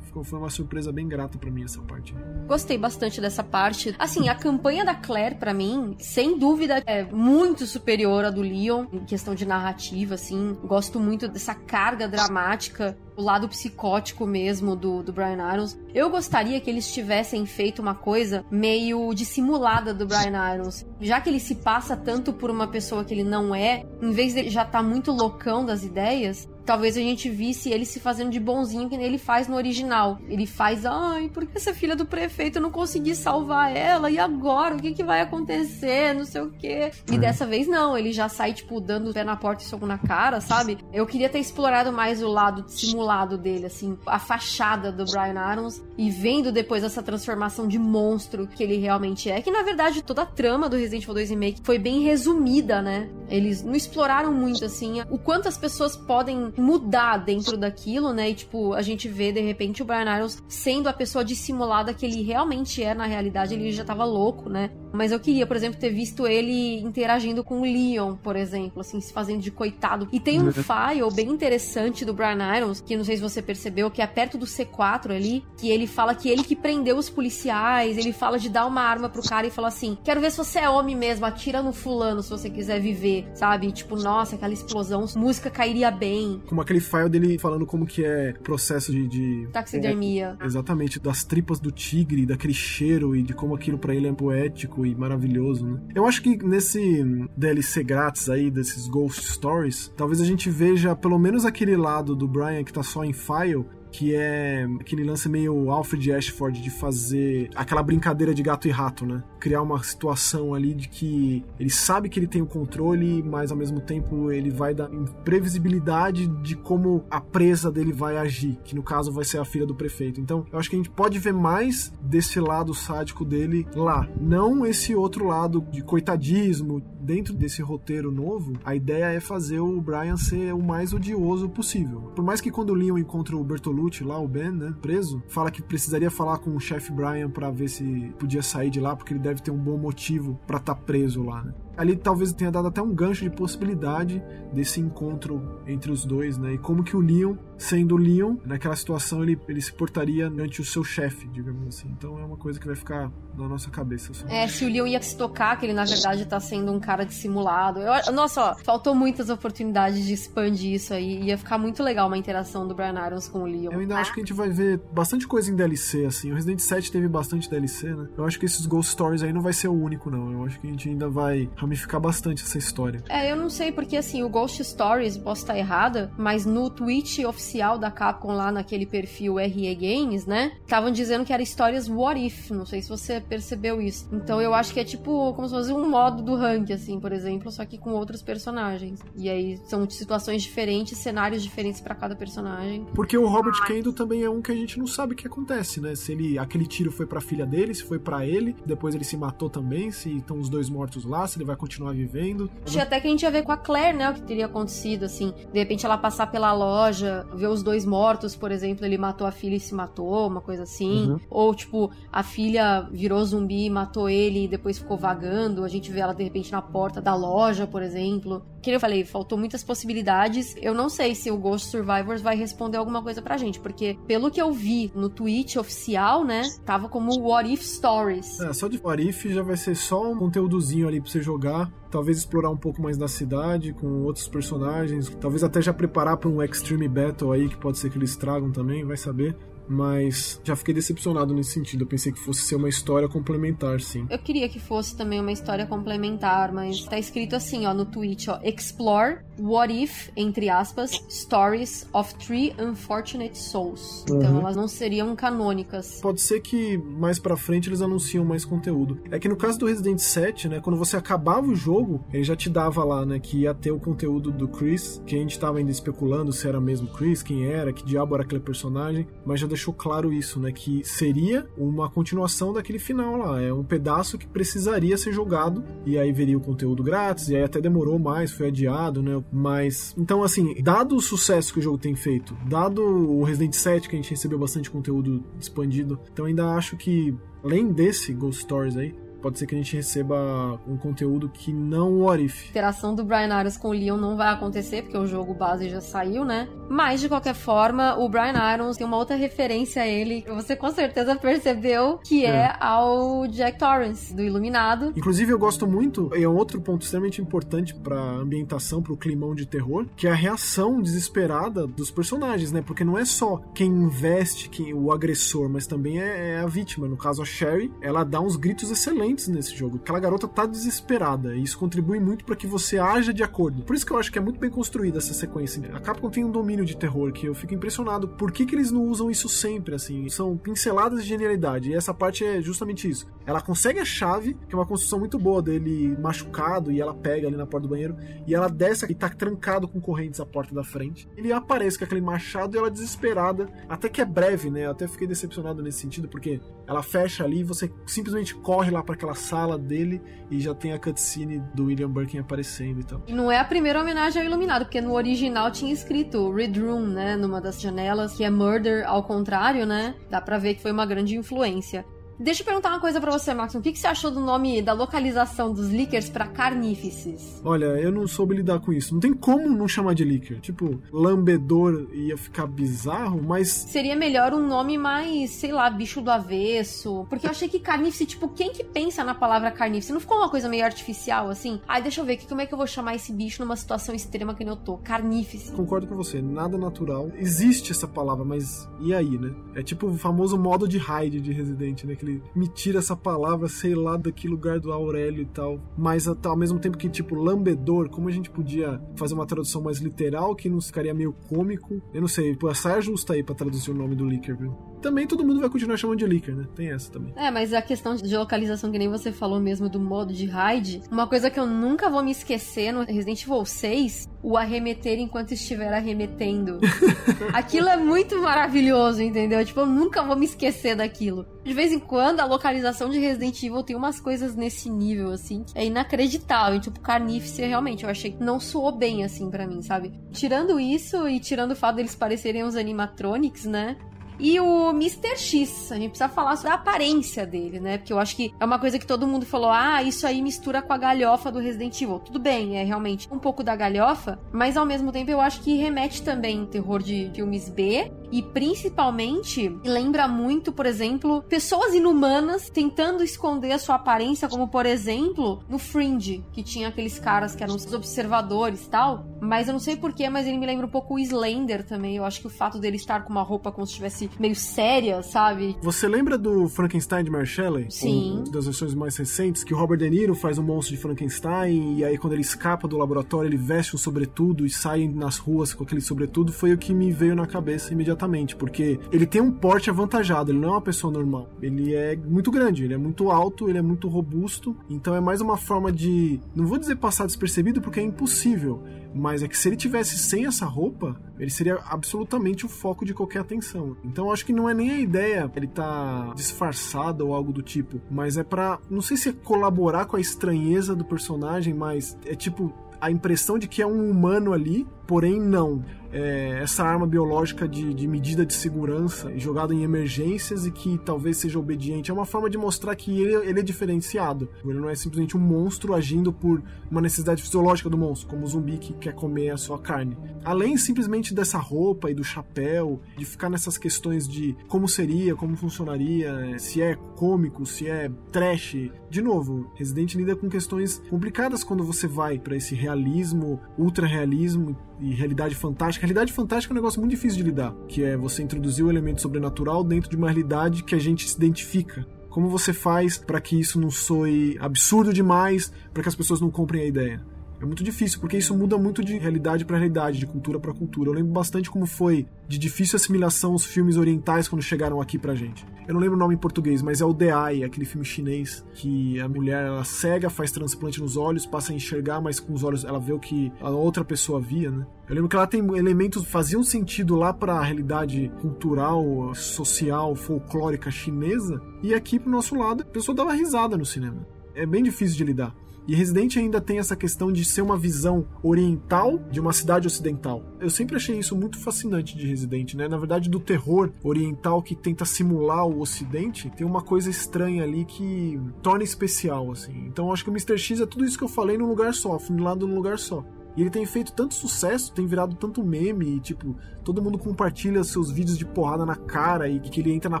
Speaker 3: foi uma surpresa bem grata para mim essa parte.
Speaker 2: Gostei bastante dessa parte. Assim, a campanha da Claire para mim, sem dúvida, é muito superior à do Leon em questão de narrativa, assim. Gosto muito dessa carga dramática o lado psicótico mesmo do, do Brian Irons. Eu gostaria que eles tivessem feito uma coisa meio dissimulada do Brian Irons. Já que ele se passa tanto por uma pessoa que ele não é, em vez de já estar tá muito loucão das ideias, talvez a gente visse ele se fazendo de bonzinho que ele faz no original. Ele faz, ai, por que essa filha do prefeito eu não consegui salvar ela? E agora? O que, que vai acontecer? Não sei o quê. E uhum. dessa vez não, ele já sai, tipo, dando o pé na porta e soco na cara, sabe? Eu queria ter explorado mais o lado dissimulado lado dele, assim, a fachada do Brian Adams e vendo depois essa transformação de monstro que ele realmente é, que na verdade toda a trama do Resident Evil 2 Remake foi bem resumida, né? Eles não exploraram muito, assim, o quanto as pessoas podem mudar dentro daquilo, né? E, tipo, a gente vê, de repente, o Brian Adams sendo a pessoa dissimulada que ele realmente é, na realidade, ele já tava louco, né? Mas eu queria, por exemplo, ter visto ele interagindo com o Leon, por exemplo, assim, se fazendo de coitado. E tem um uhum. file bem interessante do Brian Irons, que não sei se você percebeu, que é perto do C4 ali, que ele fala que ele que prendeu os policiais, ele fala de dar uma arma pro cara e fala assim: quero ver se você é homem mesmo, atira no fulano se você quiser viver, sabe? Tipo, nossa, aquela explosão, música cairia bem.
Speaker 3: Como aquele file dele falando como que é processo de. de...
Speaker 2: Taxidermia.
Speaker 3: É, exatamente, das tripas do tigre, daquele cheiro e de como aquilo para ele é poético e maravilhoso, né? Eu acho que nesse DLC grátis aí, desses Ghost Stories, talvez a gente veja pelo menos aquele lado do Brian que tá só em file que é aquele lance meio Alfred Ashford de fazer aquela brincadeira de gato e rato, né? Criar uma situação ali de que ele sabe que ele tem o controle, mas ao mesmo tempo ele vai dar previsibilidade de como a presa dele vai agir, que no caso vai ser a filha do prefeito. Então, eu acho que a gente pode ver mais desse lado sádico dele lá, não esse outro lado de coitadismo dentro desse roteiro novo. A ideia é fazer o Brian ser o mais odioso possível. Por mais que quando o Leon encontra o Bertolucci lá, o Ben, né, preso, fala que precisaria falar com o chefe Brian para ver se podia sair de lá, porque ele deve ter um bom motivo para estar tá preso lá, né? Ali talvez tenha dado até um gancho de possibilidade desse encontro entre os dois, né? E como que o Leon, sendo Leon, naquela situação ele, ele se portaria ante o seu chefe, digamos assim. Então é uma coisa que vai ficar na nossa cabeça.
Speaker 2: É, se o Leon ia se tocar, que ele na verdade tá sendo um cara dissimulado. Eu, nossa, ó, faltou muitas oportunidades de expandir isso aí. Ia ficar muito legal uma interação do Brian Irons com o Leon.
Speaker 3: Eu ainda acho que a gente vai ver bastante coisa em DLC, assim. O Resident 7 teve bastante DLC, né? Eu acho que esses Ghost Stories aí não vai ser o único, não. Eu acho que a gente ainda vai ramificar bastante essa história.
Speaker 2: É, eu não sei, porque assim, o Ghost Stories, posso estar errada, mas no tweet oficial da Capcom lá naquele perfil RE Games, né? Estavam dizendo que era histórias What If. Não sei se você percebeu isso. Então eu acho que é tipo como se fosse um modo do rank, assim, por exemplo, só que com outros personagens. E aí são situações diferentes, cenários diferentes para cada personagem.
Speaker 3: Porque o Robert Kendo também é um que a gente não sabe o que acontece, né? Se ele aquele tiro foi para filha dele, se foi para ele, depois ele se matou também, se estão os dois mortos lá, se ele vai vai continuar vivendo.
Speaker 2: Tinha até que a gente ia ver com a Claire, né? O que teria acontecido, assim. De repente ela passar pela loja, ver os dois mortos, por exemplo, ele matou a filha e se matou, uma coisa assim.
Speaker 3: Uhum.
Speaker 2: Ou, tipo, a filha virou zumbi, matou ele e depois ficou vagando. A gente vê ela, de repente, na porta da loja, por exemplo. Que eu falei, faltou muitas possibilidades. Eu não sei se o Ghost Survivors vai responder alguma coisa pra gente, porque pelo que eu vi no tweet oficial, né, tava como What If Stories.
Speaker 3: É, só de What If já vai ser só um conteúdozinho ali pra você jogar. Talvez explorar um pouco mais da cidade com outros personagens. Talvez até já preparar pra um Extreme Battle aí, que pode ser que eles tragam também, vai saber mas já fiquei decepcionado nesse sentido. Eu pensei que fosse ser uma história complementar, sim.
Speaker 2: Eu queria que fosse também uma história complementar, mas tá escrito assim, ó, no tweet, ó, Explore What If, entre aspas, Stories of Three Unfortunate Souls. Então
Speaker 3: Uhum.
Speaker 2: elas não seriam canônicas.
Speaker 3: Pode ser que mais pra frente eles anunciam mais conteúdo. É que no caso do Resident 7, né, quando você acabava o jogo, ele já te dava lá, né, que ia ter o conteúdo do Chris, que a gente tava ainda especulando se era mesmo Chris, quem era, que diabo era aquele personagem, mas já deixou claro isso, né, que seria uma continuação daquele final lá, é um pedaço que precisaria ser jogado e aí veria o conteúdo grátis, e aí até demorou mais, foi adiado, né, mas então assim, dado o sucesso que o jogo tem feito, dado o Resident 7 que a gente recebeu bastante conteúdo expandido, então ainda acho que além desse Ghost Stories aí, pode ser que a gente receba um conteúdo que não o What If.
Speaker 2: A interação do Brian Irons com o Leon não vai acontecer, porque o jogo base já saiu, né? Mas, de qualquer forma, o Brian Irons tem uma outra referência a ele. Você com certeza percebeu que é,
Speaker 3: É.
Speaker 2: ao Jack Torrance, do Iluminado.
Speaker 3: Inclusive, eu gosto muito, e é um outro ponto extremamente importante pra ambientação, pro climão de terror, que é a reação desesperada dos personagens, né? Porque não é só quem investe, quem, o agressor, mas também é, é a vítima. No caso, a Sherry, ela dá uns gritos excelentes nesse jogo. Aquela garota tá desesperada, e isso contribui muito pra que você haja de acordo. Por isso que eu acho que é muito bem construída essa sequência. A Capcom tem um domínio de terror que eu fico impressionado. Por que, que eles não usam isso sempre, assim? São pinceladas de genialidade, e essa parte é justamente isso. Ela consegue a chave, que é uma construção muito boa dele machucado, e ela pega ali na porta do banheiro, e ela desce e tá trancado com correntes a porta da frente. Ele aparece com aquele machado e ela desesperada, até que é breve, né? Eu até fiquei decepcionado nesse sentido, porque ela fecha ali e você simplesmente corre lá para aquela sala dele e já tem a cutscene do William Birkin aparecendo e tal.
Speaker 2: Não é a primeira homenagem ao Iluminado, porque no original tinha escrito Red Room, né? Numa das janelas, que é Murder ao contrário, né? Dá pra ver que foi uma grande influência. Deixa eu perguntar uma coisa pra você, Max. O que, que você achou do nome, da localização dos Lickers pra Carnífices?
Speaker 3: Olha, eu não soube lidar com isso. Não tem como não chamar de Licker. Tipo, lambedor ia ficar bizarro, mas
Speaker 2: Seria melhor um nome mais, sei lá, bicho do avesso. Porque eu achei que carnífice, tipo, quem que pensa na palavra carnífice? Não ficou uma coisa meio artificial, assim? Ai, deixa eu ver, que- como é que eu vou chamar esse bicho numa situação extrema que eu tô? Carnífice.
Speaker 3: concordo com você, nada natural. Existe essa palavra, mas e aí, né? É tipo o famoso modo de Hyde de Resident, né? Que ele me tira essa palavra, sei lá, daqui lugar do Aurélio e tal. Mas ao mesmo tempo que, tipo, lambedor, como a gente podia fazer uma tradução mais literal, que não ficaria meio cômico? Eu não sei, pô, saia justa aí pra traduzir o nome do Licker, viu? Também todo mundo vai continuar chamando de Licker, né? Tem essa também.
Speaker 2: É, mas a questão de localização, que nem você falou mesmo do modo de raid, uma coisa que eu nunca vou me esquecer no Resident Evil 6, o arremeter enquanto estiver arremetendo. Aquilo é muito maravilhoso, entendeu? Tipo, eu nunca vou me esquecer daquilo. De vez em quando, a localização de Resident Evil tem umas coisas nesse nível, assim, é inacreditável. Tipo, Carnífice, realmente, eu achei que não soou bem, assim, pra mim, sabe? Tirando isso e tirando o fato deles parecerem os animatronics, né? E o Mr. X, a gente precisa falar sobre a aparência dele, né? Porque eu acho que é uma coisa que todo mundo falou: ah, isso aí mistura com a galhofa do Resident Evil. Tudo bem, é realmente um pouco da galhofa, mas ao mesmo tempo eu acho que remete também em terror de filmes B e principalmente lembra muito, por exemplo, pessoas inumanas tentando esconder a sua aparência, como por exemplo no Fringe, que tinha aqueles caras que eram os observadores tal. Mas eu não sei porquê, mas ele me lembra um pouco o Slender também. Eu acho que o fato dele estar com uma roupa como se meio séria, sabe?
Speaker 3: Você lembra do Frankenstein de Mary Shelley?
Speaker 2: Sim.
Speaker 3: Um das versões mais recentes, que o Robert De Niro faz um monstro de Frankenstein e aí quando ele escapa do laboratório ele veste um sobretudo e sai nas ruas com aquele sobretudo, foi o que me veio na cabeça imediatamente, porque ele tem um porte avantajado, ele não é uma pessoa normal. Ele é muito grande, ele é muito alto, ele é muito robusto, então é mais uma forma de, não vou dizer passar despercebido porque é impossível, Mas é que se ele tivesse sem essa roupa, ele seria absolutamente o foco de qualquer atenção. Então acho que não é nem a ideia ele tá disfarçado ou algo do tipo, mas é para não sei se é colaborar com a estranheza do personagem, mas é tipo a impressão de que é um humano ali, porém não é, essa arma biológica de, de, medida de segurança jogada em emergências e que talvez seja obediente. É uma forma de mostrar que ele, ele, é diferenciado. Ele não é simplesmente um monstro agindo por uma necessidade fisiológica do monstro, como o zumbi que quer comer a sua carne. Além simplesmente dessa roupa e do chapéu, de ficar nessas questões de como seria, como funcionaria, se é cômico, se é trash. De novo, Resident lida com questões complicadas quando você vai para esse realismo, ultra realismo e realidade fantástica. Realidade fantástica é um negócio muito difícil de lidar, que é você introduzir o elemento sobrenatural dentro de uma realidade que a gente se identifica. Como você faz para que isso não soe absurdo demais, para que as pessoas não comprem a ideia? É muito difícil, porque isso muda muito de realidade para realidade, de cultura para cultura. Eu lembro bastante como foi de difícil assimilação os filmes orientais quando chegaram aqui pra gente. Eu não lembro o nome em português, mas é o The Eye, aquele filme chinês que a mulher ela cega, faz transplante nos olhos, passa a enxergar, mas com os olhos ela vê o que a outra pessoa via, né? Eu lembro que ela tem elementos que faziam sentido lá para a realidade cultural, social, folclórica chinesa, e aqui pro nosso lado a pessoa dava risada no cinema. É bem difícil de lidar. E Resident ainda tem essa questão de ser uma visão oriental de uma cidade ocidental. Eu sempre achei isso muito fascinante de Resident, né? Na verdade, do terror oriental que tenta simular o ocidente, tem uma coisa estranha ali que torna especial, assim. Então, acho que o Mr. X é tudo isso que eu falei num lugar só, afunilado num lugar só. E ele tem feito tanto sucesso, tem virado tanto meme, e, tipo, todo mundo compartilha seus vídeos de porrada na cara e que ele entra na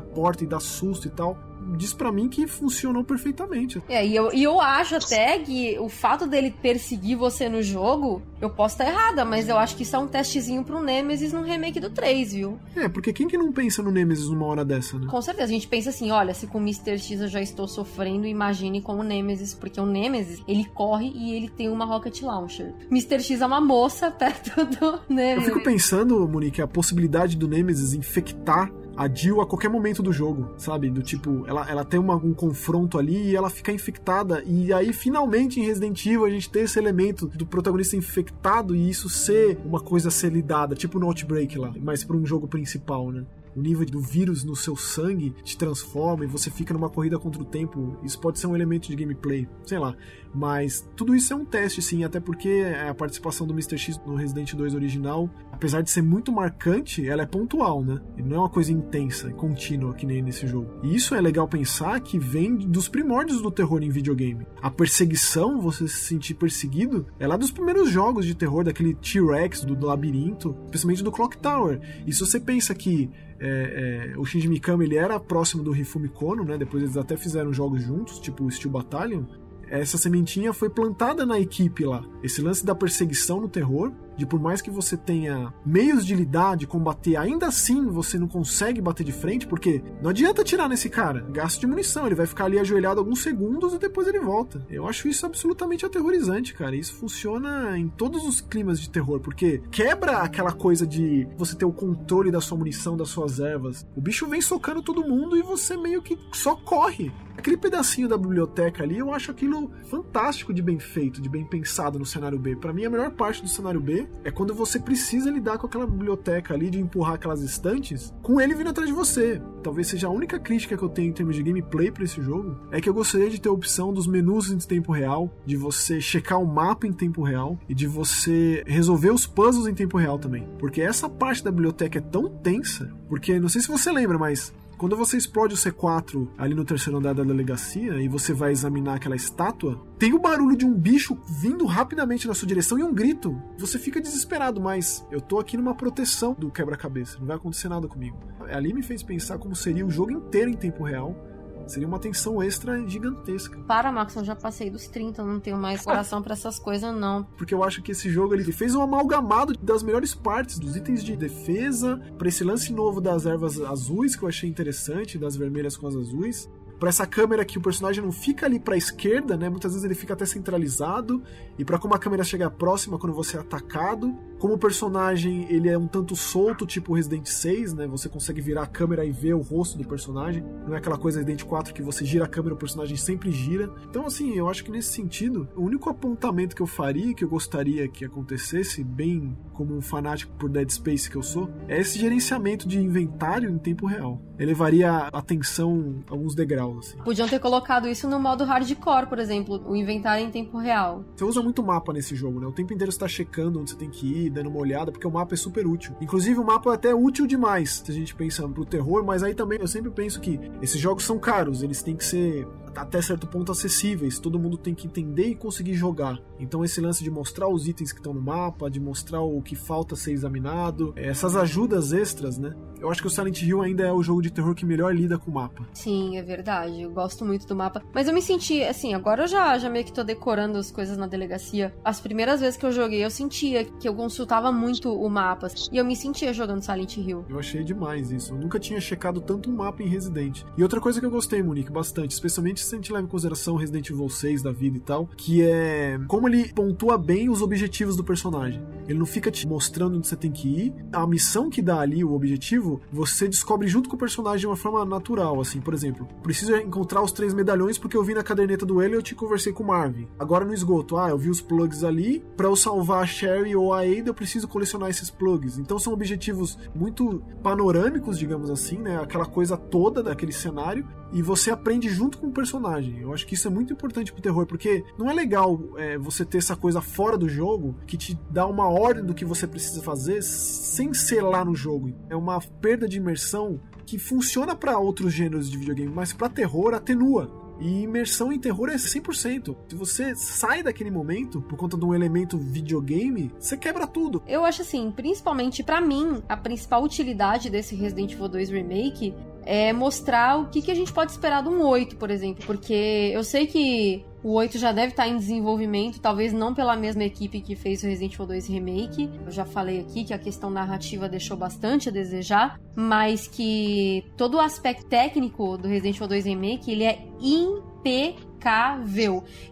Speaker 3: porta e dá susto e tal diz para mim que funcionou perfeitamente.
Speaker 2: É, e eu, e eu acho até que o fato dele perseguir você no jogo, eu posso estar errada, mas eu acho que isso é um testezinho pro Nemesis no remake do 3, viu?
Speaker 3: É, porque quem que não pensa no Nemesis numa hora dessa, né?
Speaker 2: Com certeza, a gente pensa assim, olha, se com o Mr. X eu já estou sofrendo, imagine com o Nemesis, porque o Nemesis, ele corre e ele tem uma Rocket Launcher. Mr. X é uma moça perto do Nemesis.
Speaker 3: Eu fico pensando, Monique, a possibilidade do Nemesis infectar a Jill a qualquer momento do jogo, sabe? Do tipo, ela, ela tem uma, um confronto ali e ela fica infectada. E aí, finalmente, em Resident Evil, a gente tem esse elemento do protagonista infectado e isso ser uma coisa a ser lidada, tipo no Outbreak lá, mas para um jogo principal, né? O nível do vírus no seu sangue te transforma e você fica numa corrida contra o tempo. Isso pode ser um elemento de gameplay, sei lá. Mas tudo isso é um teste, sim, até porque a participação do Mr. X no Resident 2 original, apesar de ser muito marcante, ela é pontual, né? E não é uma coisa intensa e contínua que nem nesse jogo. E isso é legal pensar que vem dos primórdios do terror em videogame. A perseguição, você se sentir perseguido, é lá dos primeiros jogos de terror, daquele T-Rex, do, do labirinto, especialmente do Clock Tower. E se você pensa que é, é, o Shinji Mikami ele era próximo do Hifumi Kono, né? Depois eles até fizeram jogos juntos, tipo o Steel Battalion essa sementinha foi plantada na equipe lá. Esse lance da perseguição no terror, de por mais que você tenha meios de lidar, de combater, ainda assim você não consegue bater de frente, porque não adianta tirar nesse cara. Gasto de munição, ele vai ficar ali ajoelhado alguns segundos e depois ele volta. Eu acho isso absolutamente aterrorizante, cara. Isso funciona em todos os climas de terror, porque quebra aquela coisa de você ter o controle da sua munição, das suas ervas. O bicho vem socando todo mundo e você meio que só corre. Aquele pedacinho da biblioteca ali, eu acho aquilo fantástico de bem feito, de bem pensado no cenário B. Para mim, a melhor parte do cenário B é quando você precisa lidar com aquela biblioteca ali, de empurrar aquelas estantes, com ele vindo atrás de você. Talvez seja a única crítica que eu tenho em termos de gameplay para esse jogo, é que eu gostaria de ter a opção dos menus em tempo real, de você checar o mapa em tempo real e de você resolver os puzzles em tempo real também. Porque essa parte da biblioteca é tão tensa, porque não sei se você lembra, mas quando você explode o C4 ali no terceiro andar da delegacia e você vai examinar aquela estátua, tem o barulho de um bicho vindo rapidamente na sua direção e um grito. Você fica desesperado, mas eu tô aqui numa proteção do quebra-cabeça, não vai acontecer nada comigo. Ali me fez pensar como seria o jogo inteiro em tempo real Seria uma tensão extra gigantesca.
Speaker 2: Para, Max, eu já passei dos 30, eu não tenho mais coração para essas coisas, não.
Speaker 3: Porque eu acho que esse jogo ele fez um amalgamado das melhores partes, dos itens de defesa, para esse lance novo das ervas azuis, que eu achei interessante, das vermelhas com as azuis para essa câmera que o personagem não fica ali para a esquerda, né? Muitas vezes ele fica até centralizado e para como a câmera chega próxima quando você é atacado Como o personagem, ele é um tanto solto, tipo Resident 6, né? Você consegue virar a câmera e ver o rosto do personagem. Não é aquela coisa Resident 4 que você gira a câmera o personagem sempre gira. Então, assim, eu acho que nesse sentido, o único apontamento que eu faria, que eu gostaria que acontecesse, bem como um fanático por Dead Space que eu sou, é esse gerenciamento de inventário em tempo real. Elevaria a atenção alguns degraus. Assim.
Speaker 2: Podiam ter colocado isso no modo hardcore, por exemplo, o inventário em tempo real.
Speaker 3: Você usa muito mapa nesse jogo, né? O tempo inteiro você tá checando onde você tem que ir, dando uma olhada, porque o mapa é super útil. Inclusive, o mapa é até útil demais, se a gente pensa pro terror, mas aí também eu sempre penso que esses jogos são caros, eles têm que ser até certo ponto acessíveis, todo mundo tem que entender e conseguir jogar. Então esse lance de mostrar os itens que estão no mapa, de mostrar o que falta ser examinado, essas ajudas extras, né? Eu acho que o Silent Hill ainda é o jogo de terror que melhor lida com o mapa.
Speaker 2: Sim, é verdade. Eu gosto muito do mapa. Mas eu me senti, assim, agora eu já, já meio que tô decorando as coisas na delegacia. As primeiras vezes que eu joguei, eu sentia que eu consultava muito o mapa. E eu me sentia jogando Silent Hill.
Speaker 3: Eu achei demais isso. Eu nunca tinha checado tanto um mapa em Resident. E outra coisa que eu gostei, Monique, bastante, especialmente se a gente leva em consideração Resident Evil 6 da vida e tal, que é como ele pontua bem os objetivos do personagem. Ele não fica te mostrando onde você tem que ir. A missão que dá ali, o objetivo, você descobre junto com o personagem de uma forma natural, assim. Por exemplo, preciso encontrar os três medalhões porque eu vi na caderneta do Elliot e conversei com o Marvin. Agora no esgoto, ah, eu vi os plugs ali, para eu salvar a Sherry ou a Ada eu preciso colecionar esses plugs. Então são objetivos muito panorâmicos, digamos assim, né? Aquela coisa toda daquele cenário e você aprende junto com o personagem. Eu acho que isso é muito importante pro terror, porque não é legal é, você ter essa coisa fora do jogo que te dá uma ordem do que você precisa fazer sem ser lá no jogo. É uma perda de imersão que funciona para outros gêneros de videogame, mas para terror atenua. E imersão em terror é 100%. Se você sai daquele momento por conta de um elemento videogame, você quebra tudo.
Speaker 2: Eu acho assim, principalmente para mim, a principal utilidade desse Resident Evil 2 Remake é mostrar o que, que a gente pode esperar de um 8, por exemplo. Porque eu sei que o 8 já deve estar em desenvolvimento, talvez não pela mesma equipe que fez o Resident Evil 2 Remake. Eu já falei aqui que a questão narrativa deixou bastante a desejar, mas que todo o aspecto técnico do Resident Evil 2 Remake, ele é impecável.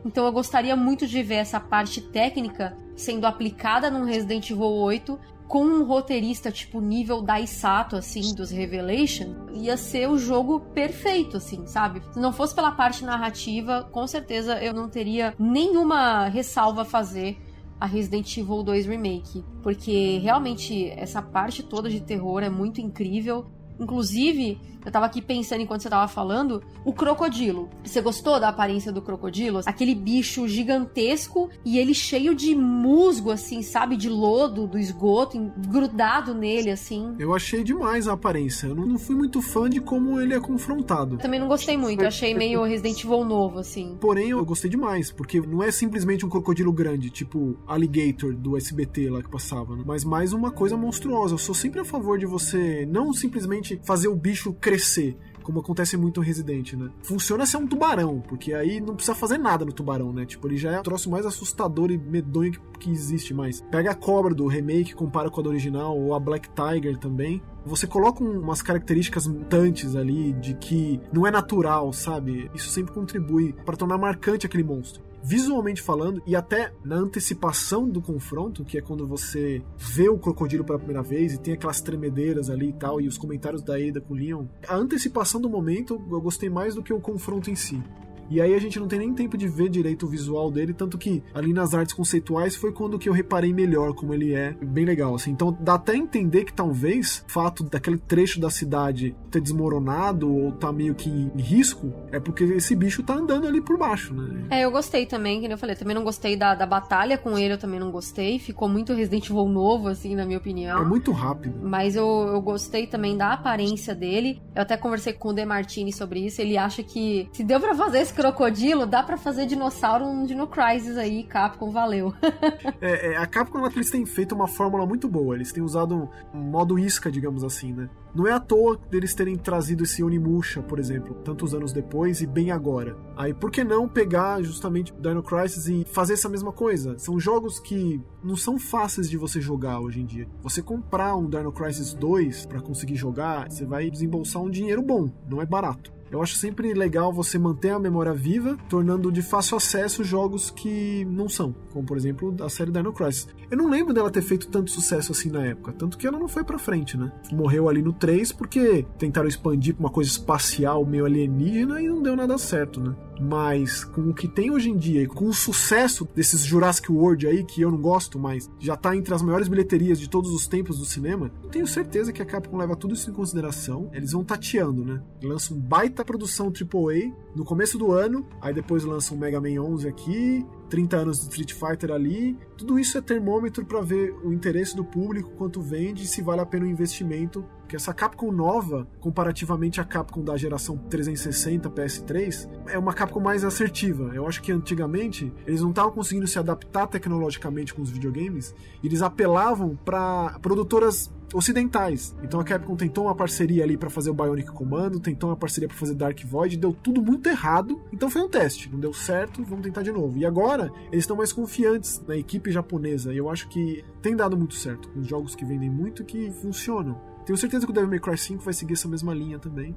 Speaker 2: Então eu gostaria muito de ver essa parte técnica sendo aplicada no Resident Evil 8 com um roteirista tipo nível Daisato, assim, dos Revelation, ia ser o jogo perfeito, assim, sabe? Se não fosse pela parte narrativa, com certeza eu não teria nenhuma ressalva a fazer a Resident Evil 2 Remake, porque realmente essa parte toda de terror é muito incrível. Inclusive, eu tava aqui pensando enquanto você tava falando, o crocodilo. Você gostou da aparência do crocodilo? Aquele bicho gigantesco e ele cheio de musgo, assim, sabe? De lodo, do esgoto, grudado nele, assim.
Speaker 3: Eu achei demais a aparência. Eu não fui muito fã de como ele é confrontado.
Speaker 2: Também não gostei muito. Eu achei meio Resident Evil novo, assim.
Speaker 3: Porém, eu gostei demais, porque não é simplesmente um crocodilo grande, tipo Alligator do SBT lá que passava, né? mas mais uma coisa monstruosa. Eu sou sempre a favor de você não simplesmente fazer o bicho crescer crescer como acontece muito no Resident, né? Funciona se é um tubarão, porque aí não precisa fazer nada no tubarão, né? Tipo, ele já é o troço mais assustador e medonho que, que existe mais. Pega a cobra do remake, compara com a do original, ou a Black Tiger também. Você coloca umas características mutantes ali de que não é natural, sabe? Isso sempre contribui para tornar marcante aquele monstro visualmente falando e até na antecipação do confronto, que é quando você vê o crocodilo pela primeira vez e tem aquelas tremedeiras ali e tal, e os comentários da Ada com o Leon, a antecipação do momento eu gostei mais do que o confronto em si. E aí a gente não tem nem tempo de ver direito o visual dele, tanto que ali nas artes conceituais foi quando que eu reparei melhor como ele é, bem legal, assim. Então dá até entender que talvez o fato daquele trecho da cidade ter desmoronado ou tá meio que em risco é porque esse bicho tá andando ali por baixo, né?
Speaker 2: É, eu gostei também, que eu falei, também não gostei da, da batalha com ele, eu também não gostei. Ficou muito Resident Evil novo, assim, na minha opinião.
Speaker 3: É muito rápido.
Speaker 2: Mas eu, eu gostei também da aparência dele. Eu até conversei com o Demartini sobre isso. Ele acha que se deu pra fazer esse crocodilo, dá para fazer dinossauro no Dino Crisis aí, Capcom, valeu.
Speaker 3: é, é, a Capcom, eles têm feito uma fórmula muito boa, eles têm usado um modo isca, digamos assim, né? Não é à toa deles terem trazido esse Onimusha, por exemplo, tantos anos depois e bem agora. Aí por que não pegar justamente Dino Crisis e fazer essa mesma coisa? São jogos que não são fáceis de você jogar hoje em dia. Você comprar um Dino Crisis 2 para conseguir jogar, você vai desembolsar um dinheiro bom, não é barato. Eu acho sempre legal você manter a memória viva, tornando de fácil acesso jogos que não são, como por exemplo a série Dino Crisis. Eu não lembro dela ter feito tanto sucesso assim na época, tanto que ela não foi pra frente, né? Morreu ali no 3 porque tentaram expandir pra uma coisa espacial meio alienígena e não deu nada certo, né? Mas com o que tem hoje em dia e com o sucesso desses Jurassic World aí, que eu não gosto, mas já tá entre as maiores bilheterias de todos os tempos do cinema, eu tenho certeza que a Capcom leva tudo isso em consideração. Eles vão tateando, né? Lançam um baita produção AAA no começo do ano, aí depois lançam um Mega Man 11 aqui, 30 anos de Street Fighter ali. Tudo isso é termômetro para ver o interesse do público, quanto vende e se vale a pena o investimento. Porque essa Capcom nova, comparativamente à Capcom da geração 360 PS3, é uma Capcom mais assertiva. Eu acho que antigamente eles não estavam conseguindo se adaptar tecnologicamente com os videogames, e eles apelavam para produtoras ocidentais. Então a Capcom tentou uma parceria ali para fazer o Bionic Commando, tentou uma parceria para fazer Dark Void, deu tudo muito errado. Então foi um teste, não deu certo, vamos tentar de novo. E agora eles estão mais confiantes na equipe japonesa e eu acho que tem dado muito certo com jogos que vendem muito que funcionam. Tenho certeza que o Devil May Cry 5 vai seguir essa mesma linha também.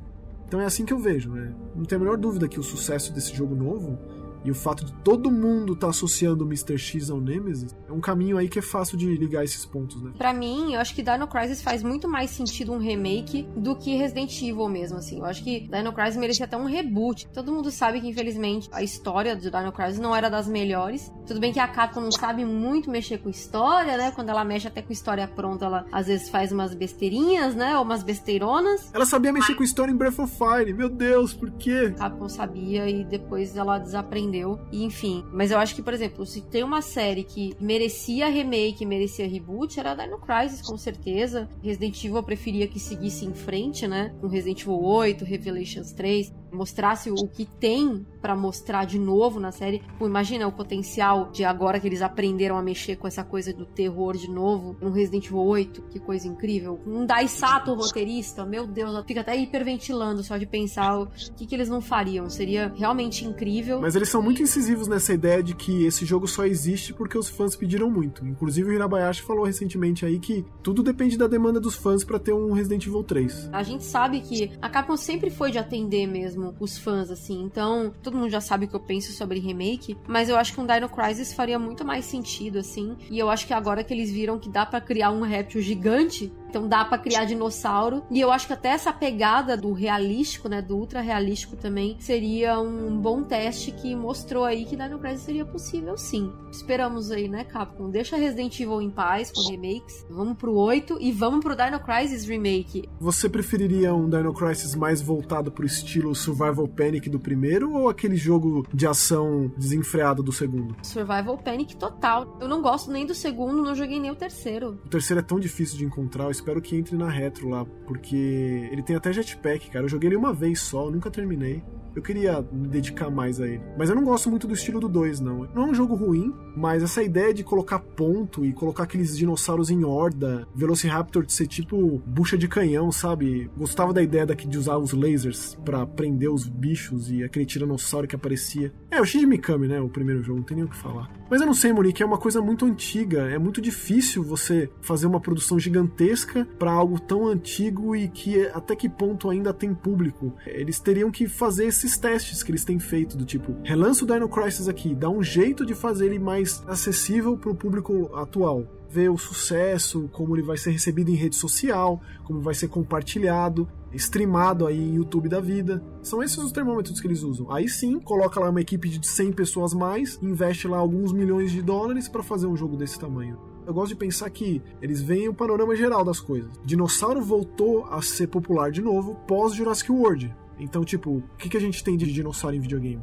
Speaker 3: Então é assim que eu vejo, né? Não tenho a menor dúvida que o sucesso desse jogo novo e o fato de todo mundo estar tá associando o Mr. X ao Nemesis é um caminho aí que é fácil de ligar esses pontos, né?
Speaker 2: Pra mim, eu acho que Dino Crisis faz muito mais sentido um remake do que Resident Evil mesmo, assim. Eu acho que Dino Crisis merecia até um reboot. Todo mundo sabe que, infelizmente, a história do Dino Crisis não era das melhores. Tudo bem que a Capcom não sabe muito mexer com história, né? Quando ela mexe até com história pronta, ela às vezes faz umas besteirinhas, né? Ou umas besteironas.
Speaker 3: Ela sabia mexer com história em Breath of Fire. Meu Deus, por quê?
Speaker 2: A Capcom sabia e depois ela desaprendeu. E, enfim. Mas eu acho que, por exemplo, se tem uma série que merecia remake, merecia reboot, era Dino Crisis, com certeza. Resident Evil eu preferia que seguisse em frente, né? Com Resident Evil 8, Revelations 3 mostrasse o que tem para mostrar de novo na série. Pô, imagina o potencial de agora que eles aprenderam a mexer com essa coisa do terror de novo, no Resident Evil 8, que coisa incrível. Um Daisato roteirista, meu Deus, fica até hiperventilando só de pensar o que, que eles não fariam. Seria realmente incrível.
Speaker 3: Mas eles são muito incisivos nessa ideia de que esse jogo só existe porque os fãs pediram muito. Inclusive o Hirabayashi falou recentemente aí que tudo depende da demanda dos fãs para ter um Resident Evil 3.
Speaker 2: A gente sabe que a Capcom sempre foi de atender mesmo os fãs, assim. Então, todo mundo já sabe o que eu penso sobre remake, mas eu acho que um Dino Crisis faria muito mais sentido, assim. E eu acho que agora que eles viram que dá para criar um réptil gigante, então dá para criar dinossauro. E eu acho que até essa pegada do realístico, né, do ultra realístico também, seria um bom teste que mostrou aí que Dino Crisis seria possível sim. Esperamos aí, né, Capcom? Deixa Resident Evil em paz com remakes. Vamos pro 8 e vamos pro Dino Crisis Remake.
Speaker 3: Você preferiria um Dino Crisis mais voltado pro estilo Survival Panic do primeiro ou aquele jogo de ação desenfreado do segundo?
Speaker 2: Survival Panic total. Eu não gosto nem do segundo, não joguei nem o terceiro.
Speaker 3: O terceiro é tão difícil de encontrar, espero que entre na retro lá, porque ele tem até jetpack, cara. Eu joguei ele uma vez só, nunca terminei. Eu queria me dedicar mais a ele. Mas eu não gosto muito do estilo do 2, não. Não é um jogo ruim, mas essa ideia de colocar ponto e colocar aqueles dinossauros em horda, Velociraptor de ser tipo bucha de canhão, sabe? Gostava da ideia daqui de usar os lasers para prender os bichos e aquele tiranossauro que aparecia. É, o Shinji Mikami, né? O primeiro jogo, não tem nem o que falar. Mas eu não sei, Monique, é uma coisa muito antiga. É muito difícil você fazer uma produção gigantesca para algo tão antigo e que até que ponto ainda tem público. Eles teriam que fazer esses testes que eles têm feito, do tipo, relança o Dino Crisis aqui, dá um jeito de fazer ele mais acessível para o público atual ver o sucesso, como ele vai ser recebido em rede social, como vai ser compartilhado, streamado aí em YouTube da vida. São esses os termômetros que eles usam. Aí sim, coloca lá uma equipe de 100 pessoas mais, investe lá alguns milhões de dólares para fazer um jogo desse tamanho. Eu gosto de pensar que eles veem o panorama geral das coisas. Dinossauro voltou a ser popular de novo pós Jurassic World. Então, tipo, o que, que a gente tem de dinossauro em videogame?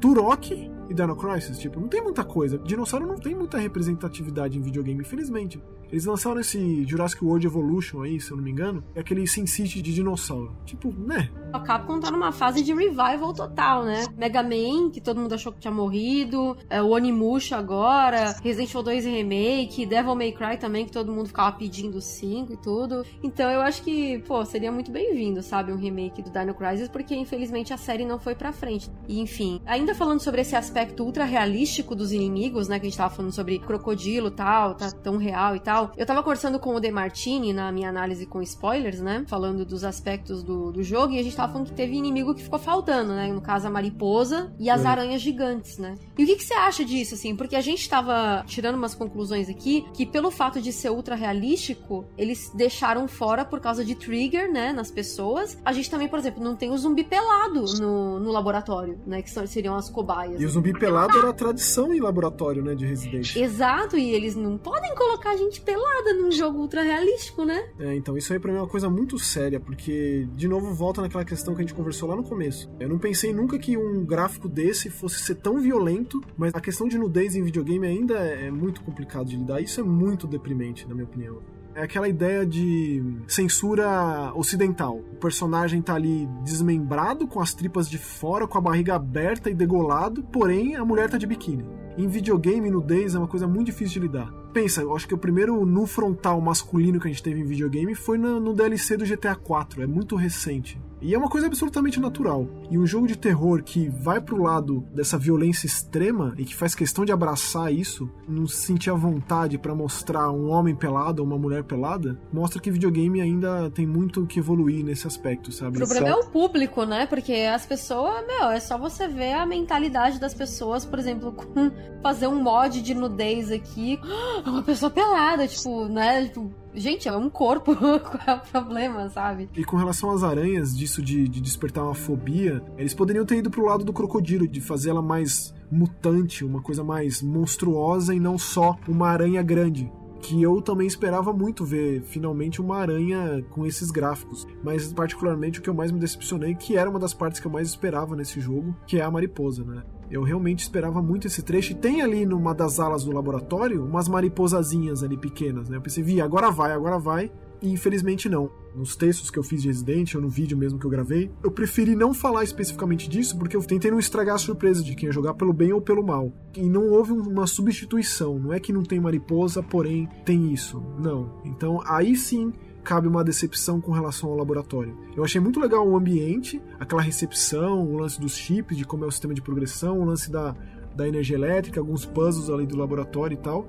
Speaker 3: Turok e Dino Crisis, tipo, não tem muita coisa. Dinossauro não tem muita representatividade em videogame, infelizmente. Eles lançaram esse Jurassic World Evolution aí, se eu não me engano, é aquele Sin City de dinossauro. Tipo, né?
Speaker 2: A Capcom tá numa fase de revival total, né? Mega Man, que todo mundo achou que tinha morrido, é, o Onimusha agora, Resident Evil 2 Remake, Devil May Cry também, que todo mundo ficava pedindo 5 e tudo. Então eu acho que, pô, seria muito bem-vindo, sabe, um remake do Dino Crisis, porque infelizmente a série não foi pra frente. E enfim, ainda falando sobre esse aspecto ultra realístico dos inimigos, né, que a gente tava falando sobre crocodilo tal, tá tão real e tal, legal. Eu tava conversando com o De Martini na minha análise com spoilers, né? Falando dos aspectos do, do jogo, e a gente tava falando que teve inimigo que ficou faltando, né? No caso, a mariposa e as aranhas gigantes, né? E o que, que você acha disso, assim? Porque a gente tava tirando umas conclusões aqui que, pelo fato de ser ultra realístico, eles deixaram fora por causa de trigger, né? Nas pessoas. A gente também, por exemplo, não tem o zumbi pelado no, no laboratório, né? Que são, seriam as cobaias.
Speaker 3: E o zumbi pelado era a tradição em laboratório, né? De Resident.
Speaker 2: Exato, e eles não podem colocar a gente pelada num jogo ultra realístico, né?
Speaker 3: É, então isso aí pra mim é uma coisa muito séria, porque, de novo, volta naquela questão que a gente conversou lá no começo. Eu não pensei nunca que um gráfico desse fosse ser tão violento, mas a questão de nudez em videogame ainda é muito complicado de lidar. Isso é muito deprimente, na minha opinião. É aquela ideia de censura ocidental. O personagem tá ali desmembrado, com as tripas de fora, com a barriga aberta e degolado, porém a mulher tá de biquíni. Em videogame, nudez é uma coisa muito difícil de lidar. Pensa, eu acho que o primeiro nu frontal masculino que a gente teve em videogame foi no, no DLC do GTA 4, é muito recente. E é uma coisa absolutamente natural. E um jogo de terror que vai pro lado dessa violência extrema e que faz questão de abraçar isso, não se sentir à vontade para mostrar um homem pelado ou uma mulher pelada, mostra que videogame ainda tem muito que evoluir nesse aspecto, sabe?
Speaker 2: O problema é o público, né? Porque as pessoas, meu, é só você ver a mentalidade das pessoas, por exemplo, com fazer um mod de nudez aqui, uma pessoa pelada, tipo, né? Tipo, gente, é um corpo, qual é o problema, sabe?
Speaker 3: E com relação às aranhas, disso de, de despertar uma fobia, eles poderiam ter ido pro lado do crocodilo, de fazer ela mais mutante, uma coisa mais monstruosa e não só uma aranha grande que eu também esperava muito ver finalmente uma aranha com esses gráficos. Mas particularmente o que eu mais me decepcionei, que era uma das partes que eu mais esperava nesse jogo, que é a mariposa, né? Eu realmente esperava muito esse trecho. E tem ali numa das alas do laboratório umas mariposazinhas ali pequenas, né? Eu pensei, vi, agora vai, agora vai. E infelizmente não. Nos textos que eu fiz de Resident, ou no vídeo mesmo que eu gravei, eu preferi não falar especificamente disso, porque eu tentei não estragar a surpresa de quem ia jogar pelo bem ou pelo mal. E não houve uma substituição. Não é que não tem mariposa, porém tem isso. Não. Então aí sim cabe uma decepção com relação ao laboratório. Eu achei muito legal o ambiente, aquela recepção, o lance dos chips, de como é o sistema de progressão, o lance da, da energia elétrica, alguns puzzles ali do laboratório e tal.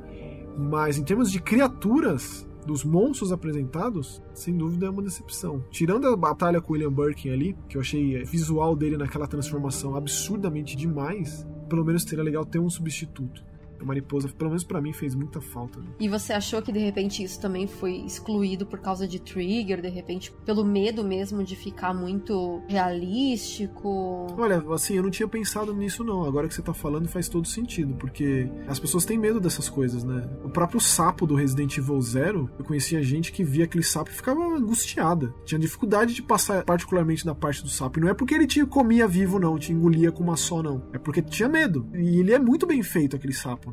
Speaker 3: Mas em termos de criaturas, dos monstros apresentados, sem dúvida é uma decepção. Tirando a batalha com o William Birkin ali, que eu achei visual dele naquela transformação absurdamente demais, pelo menos seria legal ter um substituto a mariposa, pelo menos para mim, fez muita falta. Né?
Speaker 2: E você achou que de repente isso também foi excluído por causa de trigger, de repente pelo medo mesmo de ficar muito realístico?
Speaker 3: Olha, assim, eu não tinha pensado nisso não. Agora que você tá falando faz todo sentido, porque as pessoas têm medo dessas coisas, né? O próprio sapo do Resident Evil Zero, eu conhecia gente que via aquele sapo e ficava angustiada. Tinha dificuldade de passar particularmente da parte do sapo. E não é porque ele te comia vivo, não, te engolia com uma só, não. É porque tinha medo. E ele é muito bem feito, aquele sapo.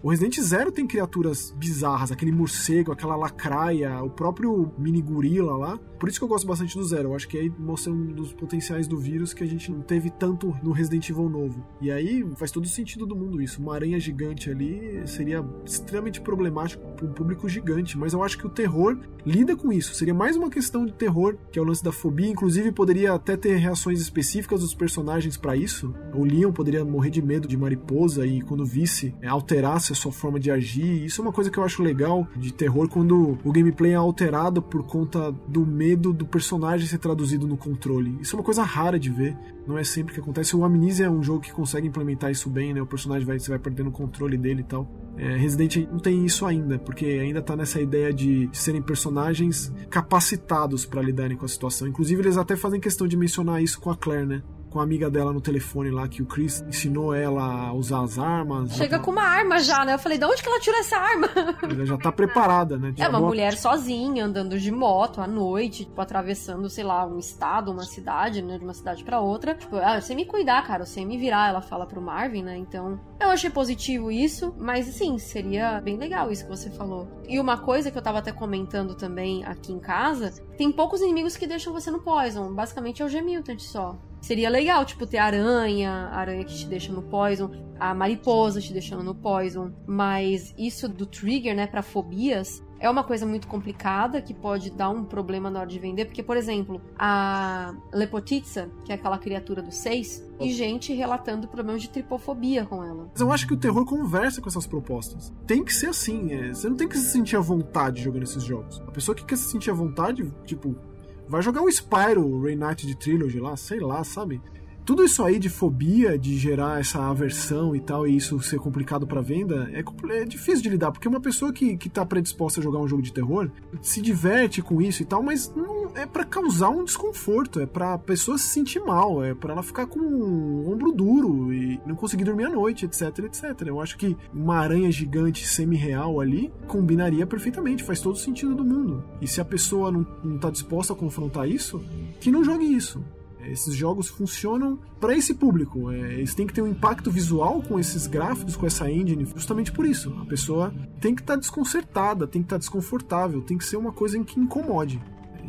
Speaker 3: O Resident Zero tem criaturas bizarras, aquele morcego, aquela lacraia, o próprio mini gorila lá. Por isso que eu gosto bastante do Zero. Eu acho que aí mostra um dos potenciais do vírus que a gente não teve tanto no Resident Evil novo. E aí faz todo sentido do mundo isso. Uma aranha gigante ali seria extremamente problemático para um público gigante. Mas eu acho que o terror lida com isso. Seria mais uma questão de terror, que é o lance da fobia. Inclusive, poderia até ter reações específicas dos personagens para isso. O Leon poderia morrer de medo de mariposa e quando visse alterasse a sua forma de agir. Isso é uma coisa que eu acho legal de terror quando o gameplay é alterado por conta do medo do personagem ser traduzido no controle. Isso é uma coisa rara de ver, não é sempre que acontece. O Amnesia é um jogo que consegue implementar isso bem, né? O personagem vai, você vai perdendo o controle dele e tal. É, Resident não tem isso ainda, porque ainda tá nessa ideia de, de serem personagens capacitados para lidarem com a situação. Inclusive, eles até fazem questão de mencionar isso com a Claire, né? Com a amiga dela no telefone lá, que o Chris ensinou ela a usar as armas.
Speaker 2: Chega com uma arma já, né? Eu falei, de onde que ela tirou essa arma?
Speaker 3: Ela já tá preparada, né?
Speaker 2: é uma mulher sozinha, andando de moto à noite, tipo, atravessando, sei lá, um estado, uma cidade, né? De uma cidade para outra. Tipo, ah, eu sei me cuidar, cara, eu sei me virar, ela fala pro Marvin, né? Então, eu achei positivo isso, mas assim, seria bem legal isso que você falou. E uma coisa que eu tava até comentando também aqui em casa, tem poucos inimigos que deixam você no Poison. Basicamente é o G-Mutant só. Seria legal, tipo, ter aranha, aranha que te deixa no poison, a mariposa te deixando no poison. Mas isso do trigger, né, pra fobias, é uma coisa muito complicada que pode dar um problema na hora de vender, porque, por exemplo, a Lepotitsa, que é aquela criatura do 6, e gente relatando problemas de tripofobia com ela.
Speaker 3: Mas eu acho que o terror conversa com essas propostas. Tem que ser assim, é, você não tem que se sentir à vontade jogando esses jogos. A pessoa que quer se sentir à vontade, tipo, vai jogar o Spyro Reignited Trilogy lá, sei lá, sabe? Tudo isso aí de fobia, de gerar essa aversão e tal, e isso ser complicado para venda, é, é, difícil de lidar, porque uma pessoa que, que tá predisposta a jogar um jogo de terror se diverte com isso e tal, mas não é para causar um desconforto, é pra pessoa se sentir mal, é para ela ficar com um ombro duro e não conseguir dormir à noite, etc, etc. Eu acho que uma aranha gigante semi-real ali combinaria perfeitamente, faz todo sentido do mundo. E se a pessoa não, não tá disposta a confrontar isso, que não jogue isso. Esses jogos funcionam para esse público. É, eles têm que ter um impacto visual com esses gráficos, com essa engine, justamente por isso. A pessoa tem que estar tá desconcertada, tem que estar tá desconfortável, tem que ser uma coisa em que incomode.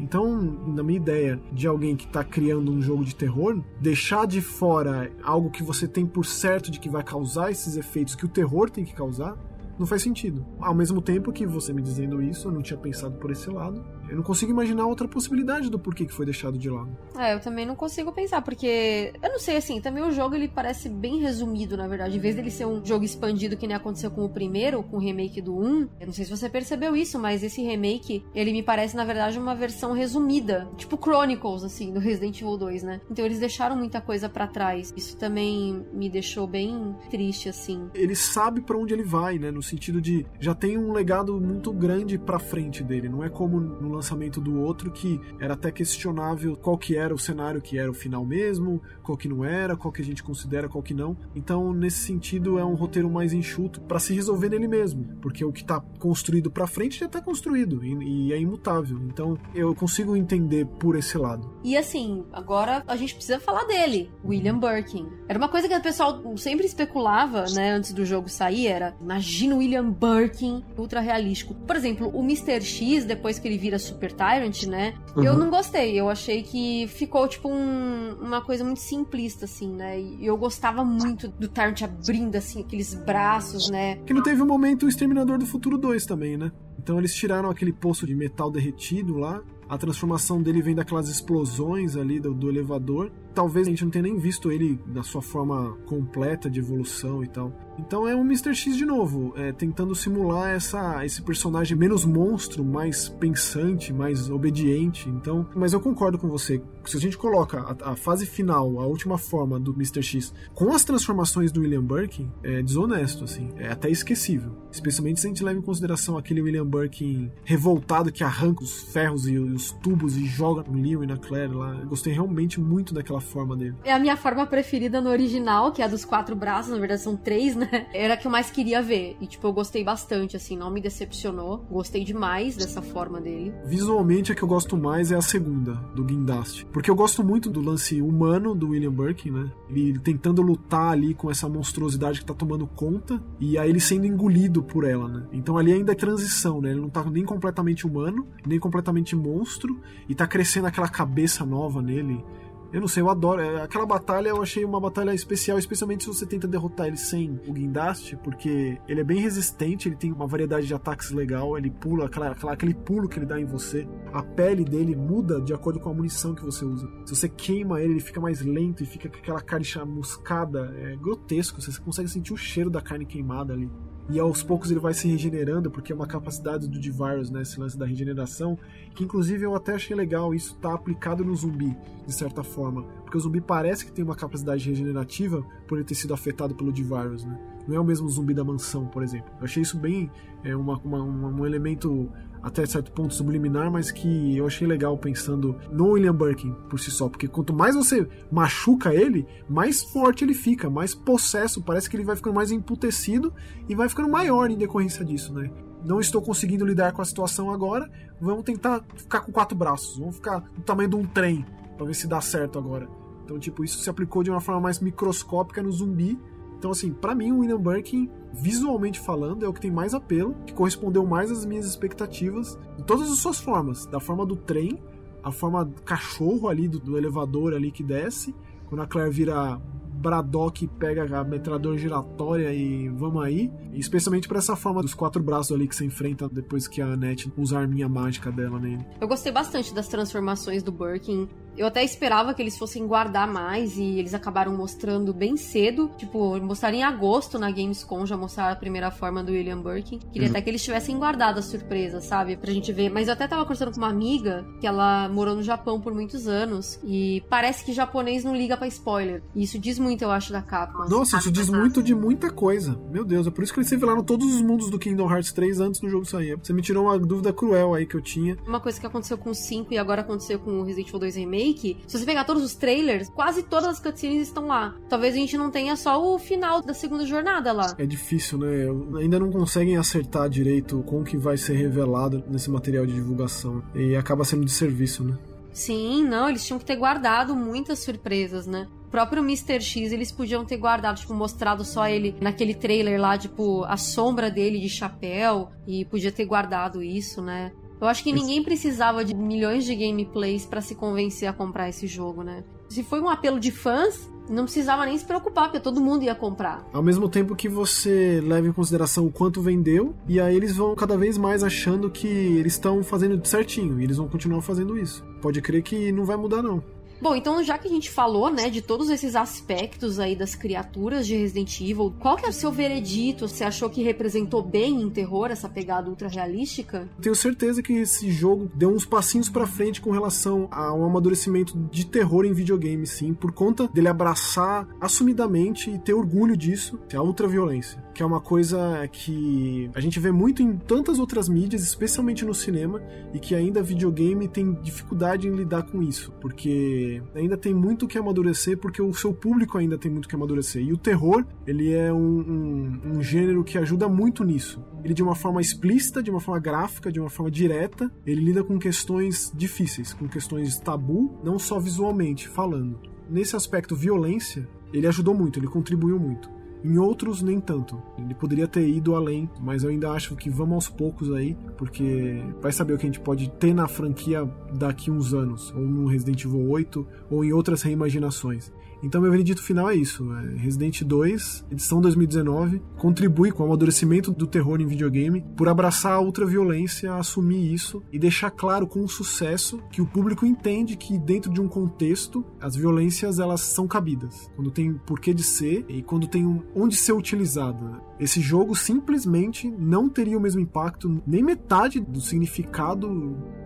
Speaker 3: Então, na minha ideia de alguém que está criando um jogo de terror, deixar de fora algo que você tem por certo de que vai causar esses efeitos que o terror tem que causar, não faz sentido. Ao mesmo tempo que você me dizendo isso, eu não tinha pensado por esse lado. Eu não consigo imaginar outra possibilidade do porquê que foi deixado de lado.
Speaker 2: É, eu também não consigo pensar, porque eu não sei assim, também o jogo ele parece bem resumido, na verdade. Em vez dele ser um jogo expandido que nem aconteceu com o primeiro, com o remake do 1, eu não sei se você percebeu isso, mas esse remake, ele me parece na verdade uma versão resumida, tipo Chronicles assim, do Resident Evil 2, né? Então eles deixaram muita coisa para trás. Isso também me deixou bem triste assim.
Speaker 3: Ele sabe para onde ele vai, né, no sentido de já tem um legado muito grande para frente dele, não é como no lançamento do outro que era até questionável qual que era o cenário que era o final mesmo, qual que não era, qual que a gente considera, qual que não. Então, nesse sentido, é um roteiro mais enxuto para se resolver nele mesmo, porque o que tá construído para frente já tá construído e, e é imutável. Então, eu consigo entender por esse lado.
Speaker 2: E assim, agora a gente precisa falar dele, William Birkin. Era uma coisa que o pessoal sempre especulava, né, antes do jogo sair, era imagina William Birkin ultra realístico. Por exemplo, o Mr. X, depois que ele vira Super Tyrant, né? Uhum. Eu não gostei. Eu achei que ficou, tipo, um, uma coisa muito simplista, assim, né? E eu gostava muito do Tyrant abrindo, assim, aqueles braços, né?
Speaker 3: Que não teve um momento o Exterminador do Futuro 2 também, né? Então eles tiraram aquele poço de metal derretido lá. A transformação dele vem daquelas explosões ali do, do elevador talvez a gente não tenha nem visto ele na sua forma completa de evolução e tal. Então é um Mr. X de novo, é, tentando simular essa, esse personagem menos monstro, mais pensante, mais obediente. Então, mas eu concordo com você. Se a gente coloca a, a fase final, a última forma do Mr. X, com as transformações do William Birkin, é desonesto, assim, é até esquecível. Especialmente se a gente leva em consideração aquele William Birkin revoltado que arranca os ferros e os tubos e joga no Leon e na Claire lá. Eu gostei realmente muito daquela forma dele.
Speaker 2: É a minha forma preferida no original, que é a dos quatro braços, na verdade são três, né? Era a que eu mais queria ver. E, tipo, eu gostei bastante, assim, não me decepcionou. Gostei demais dessa forma dele.
Speaker 3: Visualmente, a que eu gosto mais é a segunda, do Guindaste. Porque eu gosto muito do lance humano do William Birkin, né? Ele tentando lutar ali com essa monstruosidade que tá tomando conta, e aí ele sendo engolido por ela, né? Então ali ainda é transição, né? Ele não tá nem completamente humano, nem completamente monstro, e tá crescendo aquela cabeça nova nele. Eu não sei, eu adoro. É, aquela batalha eu achei uma batalha especial, especialmente se você tenta derrotar ele sem o guindaste, porque ele é bem resistente, ele tem uma variedade de ataques legal, ele pula, aquela, aquele pulo que ele dá em você. A pele dele muda de acordo com a munição que você usa. Se você queima ele, ele fica mais lento e fica com aquela carne chamuscada. É grotesco, você consegue sentir o cheiro da carne queimada ali e aos poucos ele vai se regenerando, porque é uma capacidade do D-Virus, né, esse lance da regeneração, que inclusive eu até achei legal isso tá aplicado no zumbi, de certa forma, porque o zumbi parece que tem uma capacidade regenerativa por ele ter sido afetado pelo D-Virus, né? Não é o mesmo zumbi da mansão, por exemplo. Eu achei isso bem é, uma, uma, um elemento até certo ponto subliminar, mas que eu achei legal pensando no William Birkin por si só, porque quanto mais você machuca ele, mais forte ele fica, mais possesso, parece que ele vai ficando mais emputecido e vai ficando maior em decorrência disso, né? Não estou conseguindo lidar com a situação agora, vamos tentar ficar com quatro braços, vamos ficar do tamanho de um trem, para ver se dá certo agora. Então, tipo, isso se aplicou de uma forma mais microscópica no zumbi, então, assim, para mim, o William Birkin, visualmente falando, é o que tem mais apelo, que correspondeu mais às minhas expectativas, em todas as suas formas. Da forma do trem, a forma do cachorro ali, do, do elevador ali que desce, quando a Claire vira Braddock pega a metralhadora giratória e vamos aí. Especialmente para essa forma dos quatro braços ali que se enfrenta depois que a Annette usa a arminha mágica dela nele.
Speaker 2: Eu gostei bastante das transformações do Birkin. Eu até esperava que eles fossem guardar mais e eles acabaram mostrando bem cedo. Tipo, mostraram em agosto na Gamescom, já mostraram a primeira forma do William Birkin. Queria uhum. até que eles tivessem guardado a surpresa, sabe? Pra gente ver. Mas eu até tava conversando com uma amiga que ela morou no Japão por muitos anos. E parece que japonês não liga para spoiler. E isso diz muito, eu acho, da Capcom.
Speaker 3: Nossa, isso diz muito de muita coisa. Meu Deus, é por isso que eles revelaram todos os mundos do Kingdom Hearts 3 antes do jogo sair. Você me tirou uma dúvida cruel aí que eu tinha.
Speaker 2: Uma coisa que aconteceu com o 5 e agora aconteceu com o Resident Evil 2 Remake. Se você pegar todos os trailers, quase todas as cutscenes estão lá. Talvez a gente não tenha só o final da segunda jornada lá.
Speaker 3: É difícil, né? Ainda não conseguem acertar direito com o que vai ser revelado nesse material de divulgação. E acaba sendo de serviço, né?
Speaker 2: Sim, não, eles tinham que ter guardado muitas surpresas, né? O próprio Mr. X, eles podiam ter guardado, tipo, mostrado só ele naquele trailer lá, tipo, a sombra dele de chapéu, e podia ter guardado isso, né? Eu acho que ninguém precisava de milhões de gameplays para se convencer a comprar esse jogo, né? Se foi um apelo de fãs, não precisava nem se preocupar, porque todo mundo ia comprar.
Speaker 3: Ao mesmo tempo que você leva em consideração o quanto vendeu, e aí eles vão cada vez mais achando que eles estão fazendo certinho, e eles vão continuar fazendo isso. Pode crer que não vai mudar, não.
Speaker 2: Bom, então já que a gente falou, né, de todos esses aspectos aí das criaturas de Resident Evil, qual que é o seu veredito? Você achou que representou bem em terror essa pegada ultra realística?
Speaker 3: Tenho certeza que esse jogo deu uns passinhos para frente com relação ao amadurecimento de terror em videogame, sim, por conta dele abraçar assumidamente e ter orgulho disso, é a ultra violência, que é uma coisa que a gente vê muito em tantas outras mídias, especialmente no cinema, e que ainda videogame tem dificuldade em lidar com isso, porque ainda tem muito que amadurecer, porque o seu público ainda tem muito que amadurecer. E o terror, ele é um, um, um gênero que ajuda muito nisso. Ele, de uma forma explícita, de uma forma gráfica, de uma forma direta, ele lida com questões difíceis, com questões tabu, não só visualmente falando. Nesse aspecto, violência, ele ajudou muito, ele contribuiu muito. Em outros, nem tanto. Ele poderia ter ido além, mas eu ainda acho que vamos aos poucos aí, porque vai saber o que a gente pode ter na franquia daqui uns anos, ou no Resident Evil 8, ou em outras reimaginações. Então, meu veredito final é isso: é Resident 2, edição 2019, contribui com o amadurecimento do terror em videogame por abraçar a ultraviolência, assumir isso e deixar claro com sucesso que o público entende que, dentro de um contexto, as violências elas são cabidas, quando tem porquê de ser e quando tem um, onde ser utilizada. Esse jogo simplesmente não teria o mesmo impacto, nem metade do significado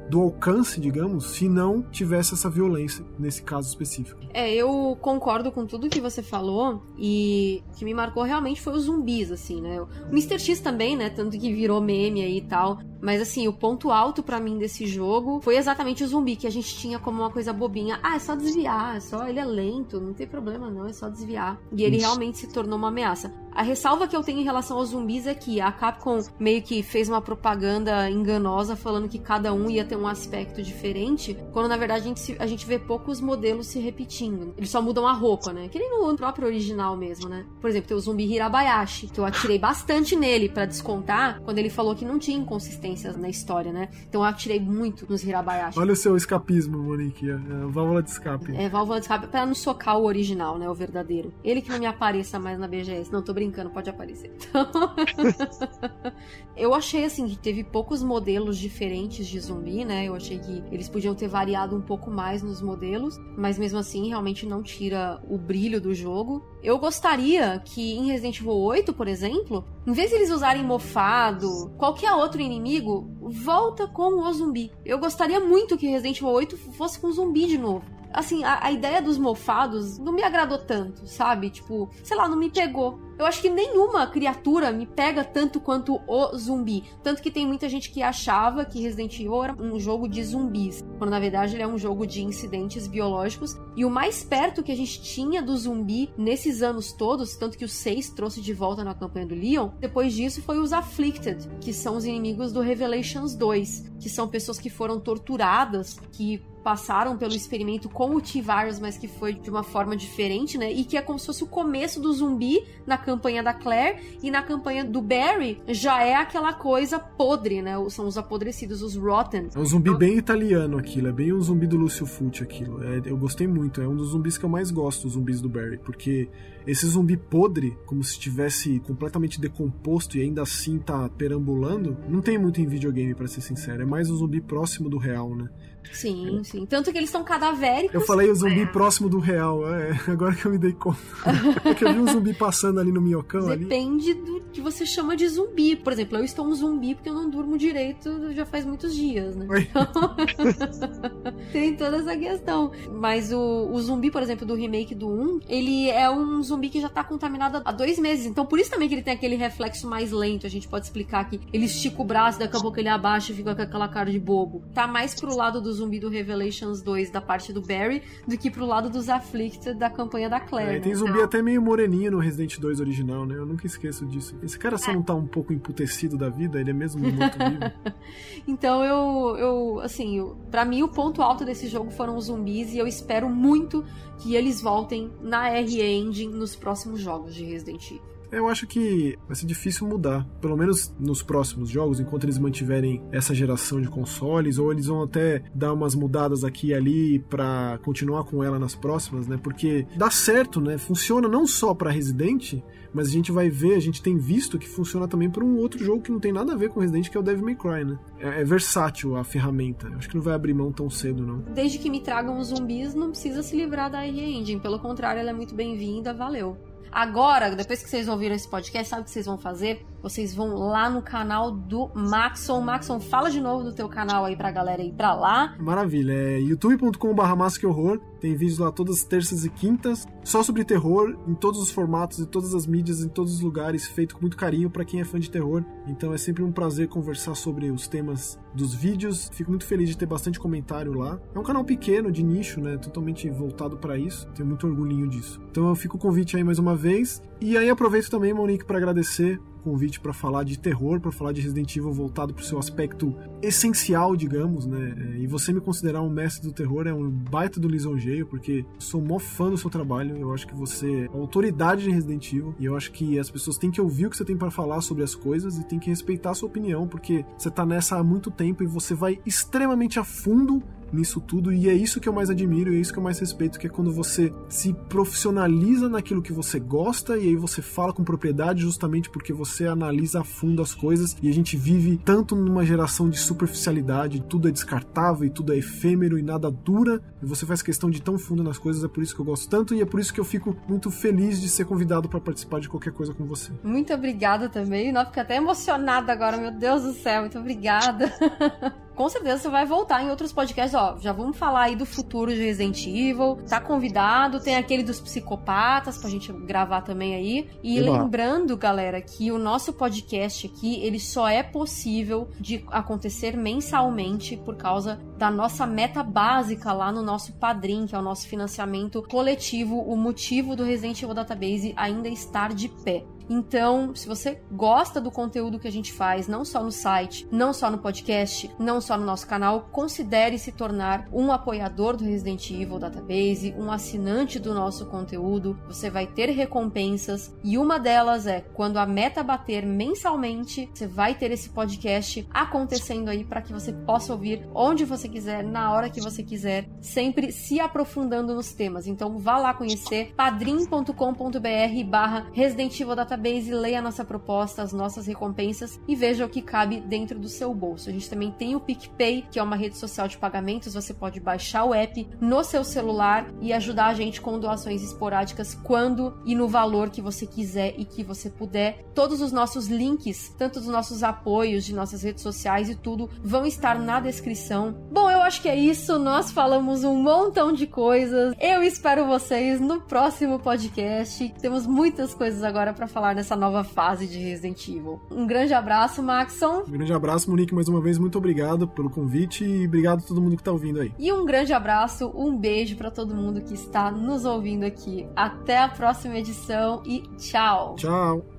Speaker 3: do alcance, digamos, se não tivesse essa violência nesse caso específico.
Speaker 2: É, eu concordo com tudo que você falou e o que me marcou realmente foi os zumbis, assim, né? O Mr. X também, né? Tanto que virou meme aí e tal. Mas assim, o ponto alto para mim desse jogo foi exatamente o zumbi, que a gente tinha como uma coisa bobinha. Ah, é só desviar, é só ele é lento, não tem problema não, é só desviar. E ele Isso. realmente se tornou uma ameaça. A ressalva que eu tenho em relação aos zumbis é que a Capcom meio que fez uma propaganda enganosa falando que cada um ia ter um aspecto diferente, quando na verdade a gente, a gente vê poucos modelos se repetindo. Eles só mudam a roupa, né? Que nem no próprio original mesmo, né? Por exemplo, tem o zumbi Hirabayashi, que eu atirei bastante nele para descontar quando ele falou que não tinha inconsistência na história, né? Então eu atirei muito nos Hirabayashi.
Speaker 3: Olha o seu escapismo, Monique. É válvula de escape.
Speaker 2: É, válvula de escape pra não socar o original, né? O verdadeiro. Ele que não me apareça mais na BGS. Não, tô brincando, pode aparecer. Então... eu achei, assim, que teve poucos modelos diferentes de zumbi, né? Eu achei que eles podiam ter variado um pouco mais nos modelos, mas mesmo assim, realmente não tira o brilho do jogo. Eu gostaria que em Resident Evil 8, por exemplo, em vez de eles usarem mofado, qualquer outro inimigo, volta com o zumbi. Eu gostaria muito que Resident Evil 8 fosse com zumbi de novo assim, a, a, ideia dos mofados não me agradou tanto, sabe? Tipo, sei lá, não me pegou. Eu acho que nenhuma criatura me pega tanto quanto o zumbi. Tanto que tem muita gente que achava que Resident Evil era um jogo de zumbis, quando na verdade ele é um jogo de incidentes biológicos. E o mais perto que a gente tinha do zumbi nesses anos todos, tanto que o 6 trouxe de volta na campanha do Leon, depois disso foi os Afflicted, que são os inimigos do Revelations 2, que são pessoas que foram torturadas, que passaram pelo experimento com o T-Virus, mas que foi de uma forma diferente, né? E que é como se fosse o começo do zumbi na campanha da Claire e na campanha do Barry já é aquela coisa podre, né? São os apodrecidos, os rotten.
Speaker 3: É um zumbi bem italiano aquilo, é bem um zumbi do Lúcio Fulci aquilo. É, eu gostei muito, é um dos zumbis que eu mais gosto, os zumbis do Barry, porque esse zumbi podre, como se estivesse completamente decomposto e ainda assim tá perambulando, não tem muito em videogame, para ser sincero. É mais um zumbi próximo do real, né?
Speaker 2: Sim, é. sim. Tanto que eles estão cadavéricos.
Speaker 3: Eu falei o zumbi é. próximo do real, é, agora que eu me dei conta. Porque eu vi um zumbi passando ali no minhocão.
Speaker 2: Depende
Speaker 3: ali.
Speaker 2: do que você chama de zumbi. Por exemplo, eu estou um zumbi porque eu não durmo direito já faz muitos dias, né? Tem toda essa questão. Mas o, o zumbi, por exemplo, do remake do 1, ele é um zumbi que já tá contaminado há dois meses. Então, por isso também que ele tem aquele reflexo mais lento. A gente pode explicar que ele estica o braço, daqui a pouco ele abaixa e fica com aquela cara de bobo. Tá mais pro lado do zumbi do Revelations 2 da parte do Barry do que pro lado dos Afflicted da campanha da Claire. É,
Speaker 3: né? Tem zumbi então... até meio moreninho no Resident 2 original, né? Eu nunca esqueço disso. Esse cara só é. não tá um pouco emputecido da vida, ele é mesmo morto vivo.
Speaker 2: então eu, eu assim, para mim o ponto alto desse jogo foram os zumbis e eu espero muito que eles voltem na R-Engine nos próximos jogos de Resident Evil.
Speaker 3: Eu acho que vai ser difícil mudar, pelo menos nos próximos jogos, enquanto eles mantiverem essa geração de consoles, ou eles vão até dar umas mudadas aqui e ali para continuar com ela nas próximas, né? Porque dá certo, né? Funciona não só para Resident, mas a gente vai ver, a gente tem visto que funciona também para um outro jogo que não tem nada a ver com Resident, que é o Devil May Cry, né? É, é versátil a ferramenta. Acho que não vai abrir mão tão cedo, não.
Speaker 2: Desde que me tragam os zumbis, não precisa se livrar da R-Engine. Pelo contrário, ela é muito bem-vinda, valeu. Agora, depois que vocês ouviram esse podcast, sabe o que vocês vão fazer? Vocês vão lá no canal do Maxon. Maxon, fala de novo do teu canal aí pra galera ir pra lá.
Speaker 3: Maravilha, é youtube.com.br. Tem vídeos lá todas as terças e quintas, só sobre terror, em todos os formatos, em todas as mídias, em todos os lugares, feito com muito carinho para quem é fã de terror. Então é sempre um prazer conversar sobre os temas dos vídeos. Fico muito feliz de ter bastante comentário lá. É um canal pequeno, de nicho, né? Totalmente voltado para isso. Tenho muito orgulhinho disso. Então eu fico o convite aí mais uma vez. E aí aproveito também, Monique, para agradecer convite para falar de terror, para falar de Resident Evil voltado para o seu aspecto essencial, digamos, né? É, e você me considerar um mestre do terror é um baita do lisonjeio, porque sou mó fã do seu trabalho. Eu acho que você é autoridade de Resident Evil e eu acho que as pessoas têm que ouvir o que você tem para falar sobre as coisas e tem que respeitar a sua opinião, porque você tá nessa há muito tempo e você vai extremamente a fundo nisso tudo e é isso que eu mais admiro e é isso que eu mais respeito, que é quando você se profissionaliza naquilo que você gosta e aí você fala com propriedade justamente porque você analisa a fundo as coisas e a gente vive tanto numa geração de superficialidade, tudo é descartável e tudo é efêmero e nada dura e você faz questão de tão fundo nas coisas, é por isso que eu gosto tanto e é por isso que eu fico muito feliz de ser convidado para participar de qualquer coisa com você.
Speaker 2: Muito obrigada também, não fico até emocionada agora, meu Deus do céu, muito obrigada. com certeza você vai voltar em outros podcasts. Ó, já vamos falar aí do futuro de Resident Evil. Tá convidado, tem aquele dos psicopatas pra gente gravar também aí. E lembrando, galera, que o nosso podcast aqui, ele só é possível de acontecer mensalmente por causa da nossa meta básica lá no nosso Padrim, que é o nosso financiamento coletivo, o motivo do Resident Evil Database ainda estar de pé. Então, se você gosta do conteúdo que a gente faz, não só no site, não só no podcast, não só no nosso canal, considere se tornar um apoiador do Resident Evil Database, um assinante do nosso conteúdo. Você vai ter recompensas e uma delas é quando a meta bater mensalmente, você vai ter esse podcast acontecendo aí para que você possa ouvir onde você quiser, na hora que você quiser, sempre se aprofundando nos temas. Então, vá lá conhecer padrim.com.br/barra Resident Evil Database database, leia a nossa proposta, as nossas recompensas e veja o que cabe dentro do seu bolso. A gente também tem o PicPay, que é uma rede social de pagamentos, você pode baixar o app no seu celular e ajudar a gente com doações esporádicas quando e no valor que você quiser e que você puder. Todos os nossos links, tanto dos nossos apoios de nossas redes sociais e tudo, vão estar na descrição. Bom, eu acho que é isso. Nós falamos um montão de coisas. Eu espero vocês no próximo podcast. Temos muitas coisas agora para falar falar nessa nova fase de Resident Evil. Um grande abraço, Maxon.
Speaker 3: Um grande abraço, Monique, mais uma vez. Muito obrigado pelo convite e obrigado a todo mundo que tá ouvindo aí.
Speaker 2: E um grande abraço, um beijo para todo mundo que está nos ouvindo aqui. Até a próxima edição e tchau.
Speaker 3: Tchau.